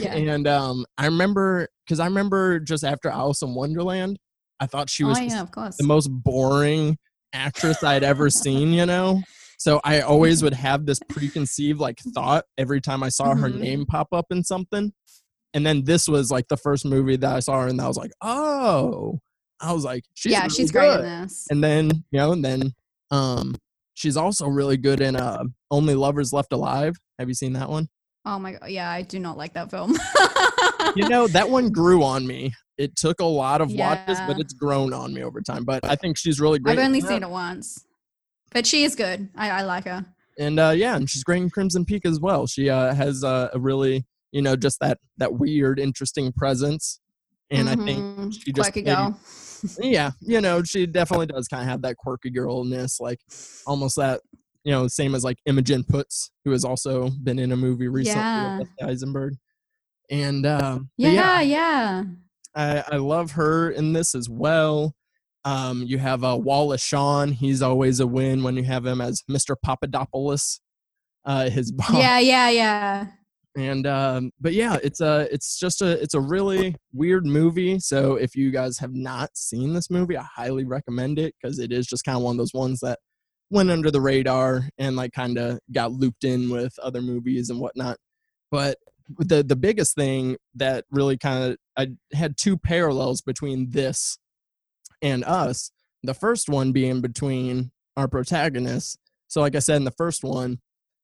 yeah And um, I remember because I remember just after Alice in Wonderland, I thought she was oh yeah of course the most boring actress I'd ever seen, you know? So I always would have this preconceived like thought every time I saw her Mhm. name pop up in something. And then this was like the first movie that I saw her and I was like, oh, I was like, she's yeah really she's great in this And then, you know, and then um she's also really good in uh Only Lovers Left Alive. Have you seen that one? oh my god yeah i do not like that film You know, that one grew on me. It took a lot of watches, but it's grown on me over time. But I think she's really great. I've only seen it once, but she is good. I, I like her. and uh yeah and she's great in crimson peak as well she uh has uh, a really you know just that that weird interesting presence and i think Mhm. she just quirky maybe- girl. [LAUGHS] yeah you know she definitely does kind of have that quirky girlness like almost that you know same as like imogen poots who has also been in a movie recently Yeah. with eisenberg and um but Yeah, yeah, I, I love her in this as well. Um, you have uh, Wallace Shawn. He's always a win when you have him as Mr. Papadopoulos, uh, his boss. yeah, yeah, yeah. And um, but yeah, it's a it's just a it's a really weird movie. So if you guys have not seen this movie, I highly recommend it because it is just kind of one of those ones that went under the radar and like kind of got looped in with other movies and whatnot. But the the biggest thing that really kind of I had two parallels between this and us. The first one being between our protagonists So, like I said in the first one,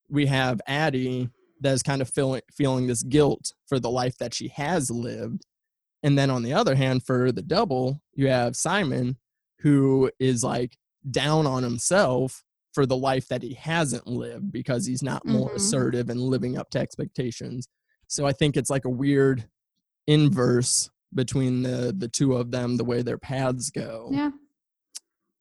we have Addie that is kind of feeling feeling this guilt for the life that she has lived, and then on the other hand, for the double, you have Simon who is like down on himself for the life that he hasn't lived because he's not more Mhm. assertive and living up to expectations. So I think it's like a weird inverse between the the two of them the way their paths go. Yeah.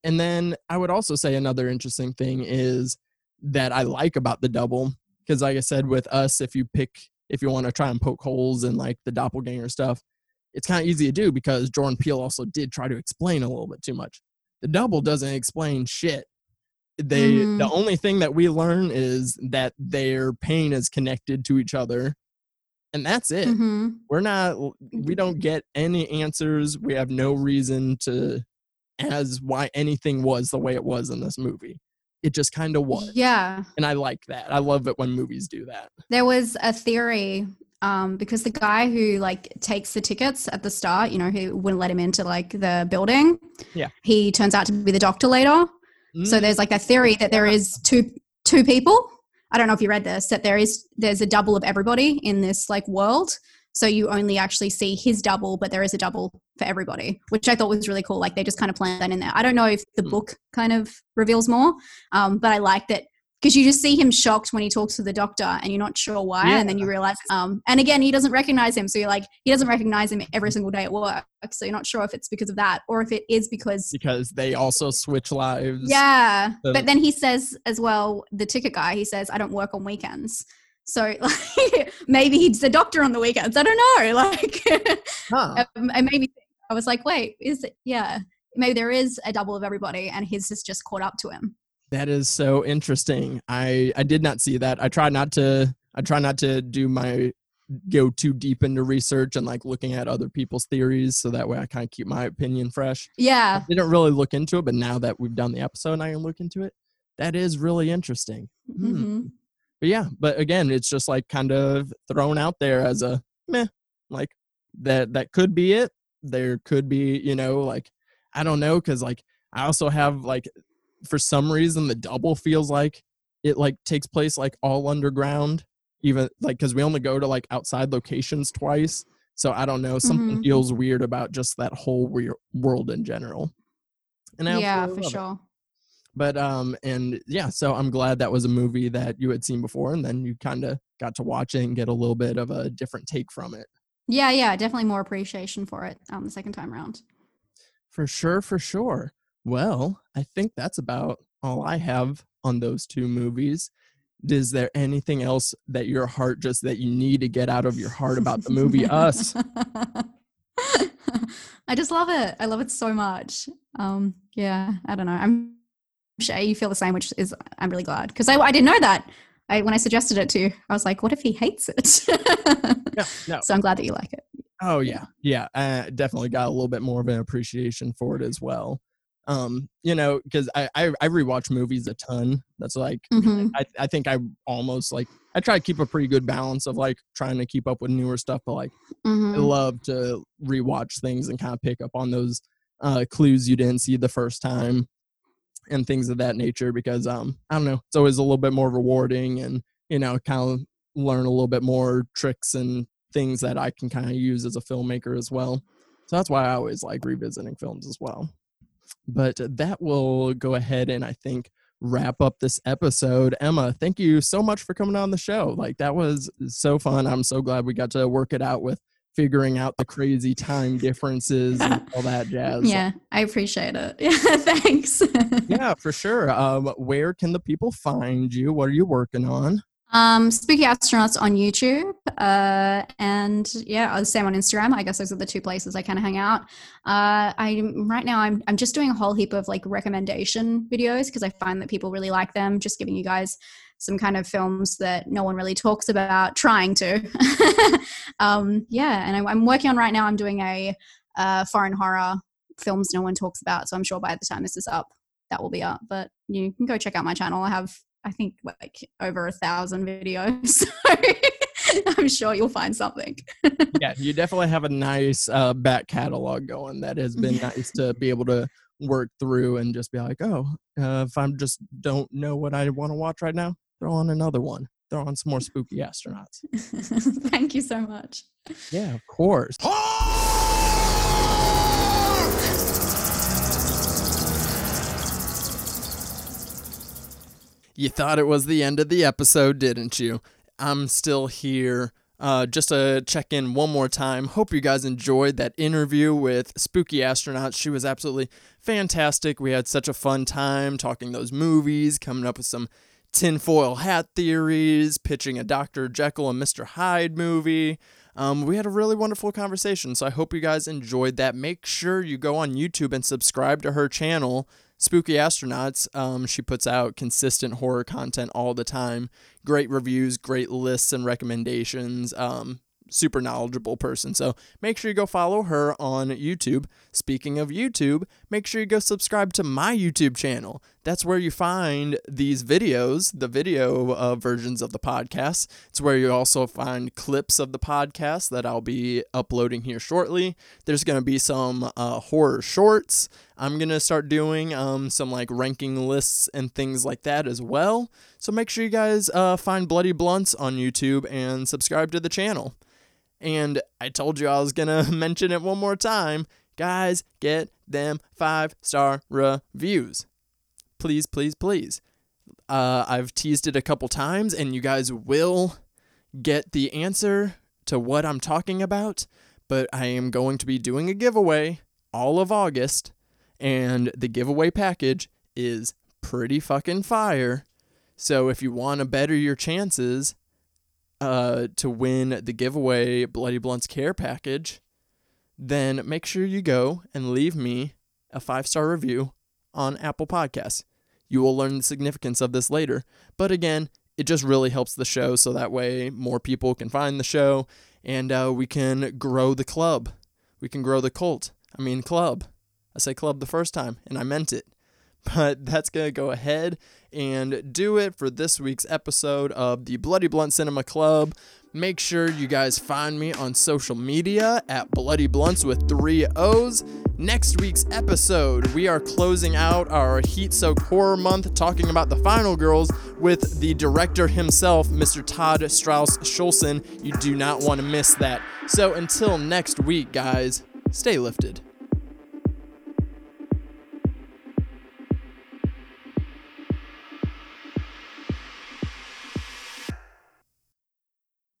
And then I would also say another interesting thing is that I like about the double because like I said with us if you pick if you want to try and poke holes in like the doppelganger stuff it's kind of easy to do because Jordan Peele also did try to explain a little bit too much. The double doesn't explain shit. They Mhm. the only thing that we learn is that their pain is connected to each other. And that's it. Mhm. We're not we don't get any answers. We have no reason to as why anything was the way it was in this movie. It just kind of was. Yeah. And I like that. I love it when movies do that. There was a theory um, because the guy who like takes the tickets at the start, you know, who wouldn't let him into like the building. Yeah. He turns out to be the doctor later. So Mm, there's like a theory that there is two two people. I don't know if you read this that there is there's a double of everybody in this like world. So you only actually see his double, but there is a double for everybody, which I thought was really cool. Like they just kind of planned that in there. I don't know if the Hmm. book kind of reveals more, um, but I like that because you just see him shocked when he talks to the doctor and you're not sure why, and then you realize. Um, and again, he doesn't recognize him, so you're like he doesn't recognize him every single day at work. So you're not sure if it's because of that or if it is because because they also switch lives. yeah, So- but then he says as well, the ticket guy, he says, I don't work on weekends. So [LAUGHS] like, maybe he's a doctor on the weekends. I don't know. [LAUGHS] Like, Huh. um, and maybe I was like, wait, is it? Yeah, maybe there is a double of everybody, and his is just caught up to him. That is so interesting. I I did not see that. I try not to I try not to do my go too deep into research and like looking at other people's theories so that way I kind of keep my opinion fresh. Yeah, I didn't really look into it, but now that we've done the episode and I can look into it, that is really interesting. Hmm. Mhm. But yeah, but again, it's just like kind of thrown out there as a meh, like that that could be it. There could be, you know, like I don't know, because like I also have like for some reason the double feels like it like takes place like all underground, even like because we only go to like outside locations twice. So I don't know, something Mhm. feels weird about just that whole world in general. And I yeah, for love it sure. but um and yeah so i'm glad that was a movie that you had seen before and then you kind of got to watch it and get a little bit of a different take from it Yeah, yeah, definitely more appreciation for it um, the second time around. for sure for sure well i think that's about all i have on those two movies is there anything else that your heart just that you need to get out of your heart about the movie us [LAUGHS] I just love it. I love it so much. Um, yeah, I don't know. I'm sure you feel the same, which is I'm really glad because I, I didn't know that. I when I suggested it to you, I was like, what if he hates it? no [LAUGHS] no So I'm glad that you like it. Oh yeah, yeah. I definitely got a little bit more of an appreciation for it as well. Um, you know, because I, I I rewatch movies a ton. That's like Mhm. I I think I almost like I try to keep a pretty good balance of like trying to keep up with newer stuff, but like I Mhm. love to rewatch things and kind of pick up on those uh, clues you didn't see the first time and things of that nature because um I don't know it's always a little bit more rewarding and you know kind of learn a little bit more tricks and things that I can kind of use as a filmmaker as well. So that's why I always like revisiting films as well. But that will go ahead and I think wrap up this episode. Emma, thank you so much for coming on the show. Like that was so fun. I'm so glad we got to work it out with figuring out the crazy time differences and [LAUGHS] all that jazz. Yeah, I appreciate it. [LAUGHS] Yeah, thanks. [LAUGHS] Yeah, for sure. Um, where can the people find you? What are you working on? Um, Spooky Astronauts on YouTube, uh, and yeah, the same on Instagram. I guess those are the two places I kind of hang out. Uh, I right now I'm I'm just doing a whole heap of like recommendation videos because I find that people really like them. Just giving you guys some kind of films that no one really talks about. Trying to, [LAUGHS] um, yeah. And I, I'm working on right now. I'm doing a uh, foreign horror films no one talks about. So I'm sure by the time this is up, that will be up. But you can go check out my channel. I have I think like over a thousand videos. [LAUGHS] So I'm sure you'll find something. [LAUGHS] yeah, you definitely have a nice uh, back catalog going. That has been nice to be able to work through and just be like, oh, uh, if I just don't know what I want to watch right now, throw on another one. Throw on some more spooky [LAUGHS] astronauts. Thank you so much. Yeah, of course. You thought it was the end of the episode, didn't you? I'm still here. Uh, just to check in one more time. Hope you guys enjoyed that interview with Spooky Astronaut. She was absolutely fantastic. We had such a fun time talking those movies, coming up with some tinfoil hat theories, pitching a Dr. Jekyll and Mr. Hyde movie. Um, we had a really wonderful conversation, so I hope you guys enjoyed that. Make sure you go on YouTube and subscribe to her channel, Spooky Astronauts. Um, she puts out consistent horror content all the time. Great reviews, great lists and recommendations. Um, super knowledgeable person. So make sure you go follow her on YouTube. Speaking of YouTube, make sure you go subscribe to my YouTube channel. That's where you find these videos, the video uh, versions of the podcast. It's where you also find clips of the podcast that I'll be uploading here shortly. There's going to be some uh, horror shorts. I'm going to start doing um, some like ranking lists and things like that as well. So make sure you guys uh, find Bloody Blunts on YouTube and subscribe to the channel. And I told you I was going [LAUGHS] to mention it one more time. Guys, get them five star reviews. Please, please, please. Uh, I've teased it a couple times, and you guys will get the answer to what I'm talking about. But I am going to be doing a giveaway all of August, and the giveaway package is pretty fucking fire. So if you want to better your chances, uh, to win the giveaway Bloody Blunts Care package, then make sure you go and leave me a five star review on Apple Podcasts. You will learn the significance of this later. But again, it just really helps the show so that way more people can find the show and uh, we can grow the club. We can grow the cult. I mean, club. I say club the first time and I meant it. [LAUGHS] But that's going to go ahead and do it for this week's episode of the Bloody Blunt Cinema Club. Make sure you guys find me on social media at Bloody Blunts with three O's. Next week's episode, we are closing out our Heat Soaked Horror Month talking about the Final Girls with the director himself, Mr. Todd Strauss Schulson. You do not want to miss that. So until next week, guys, stay lifted.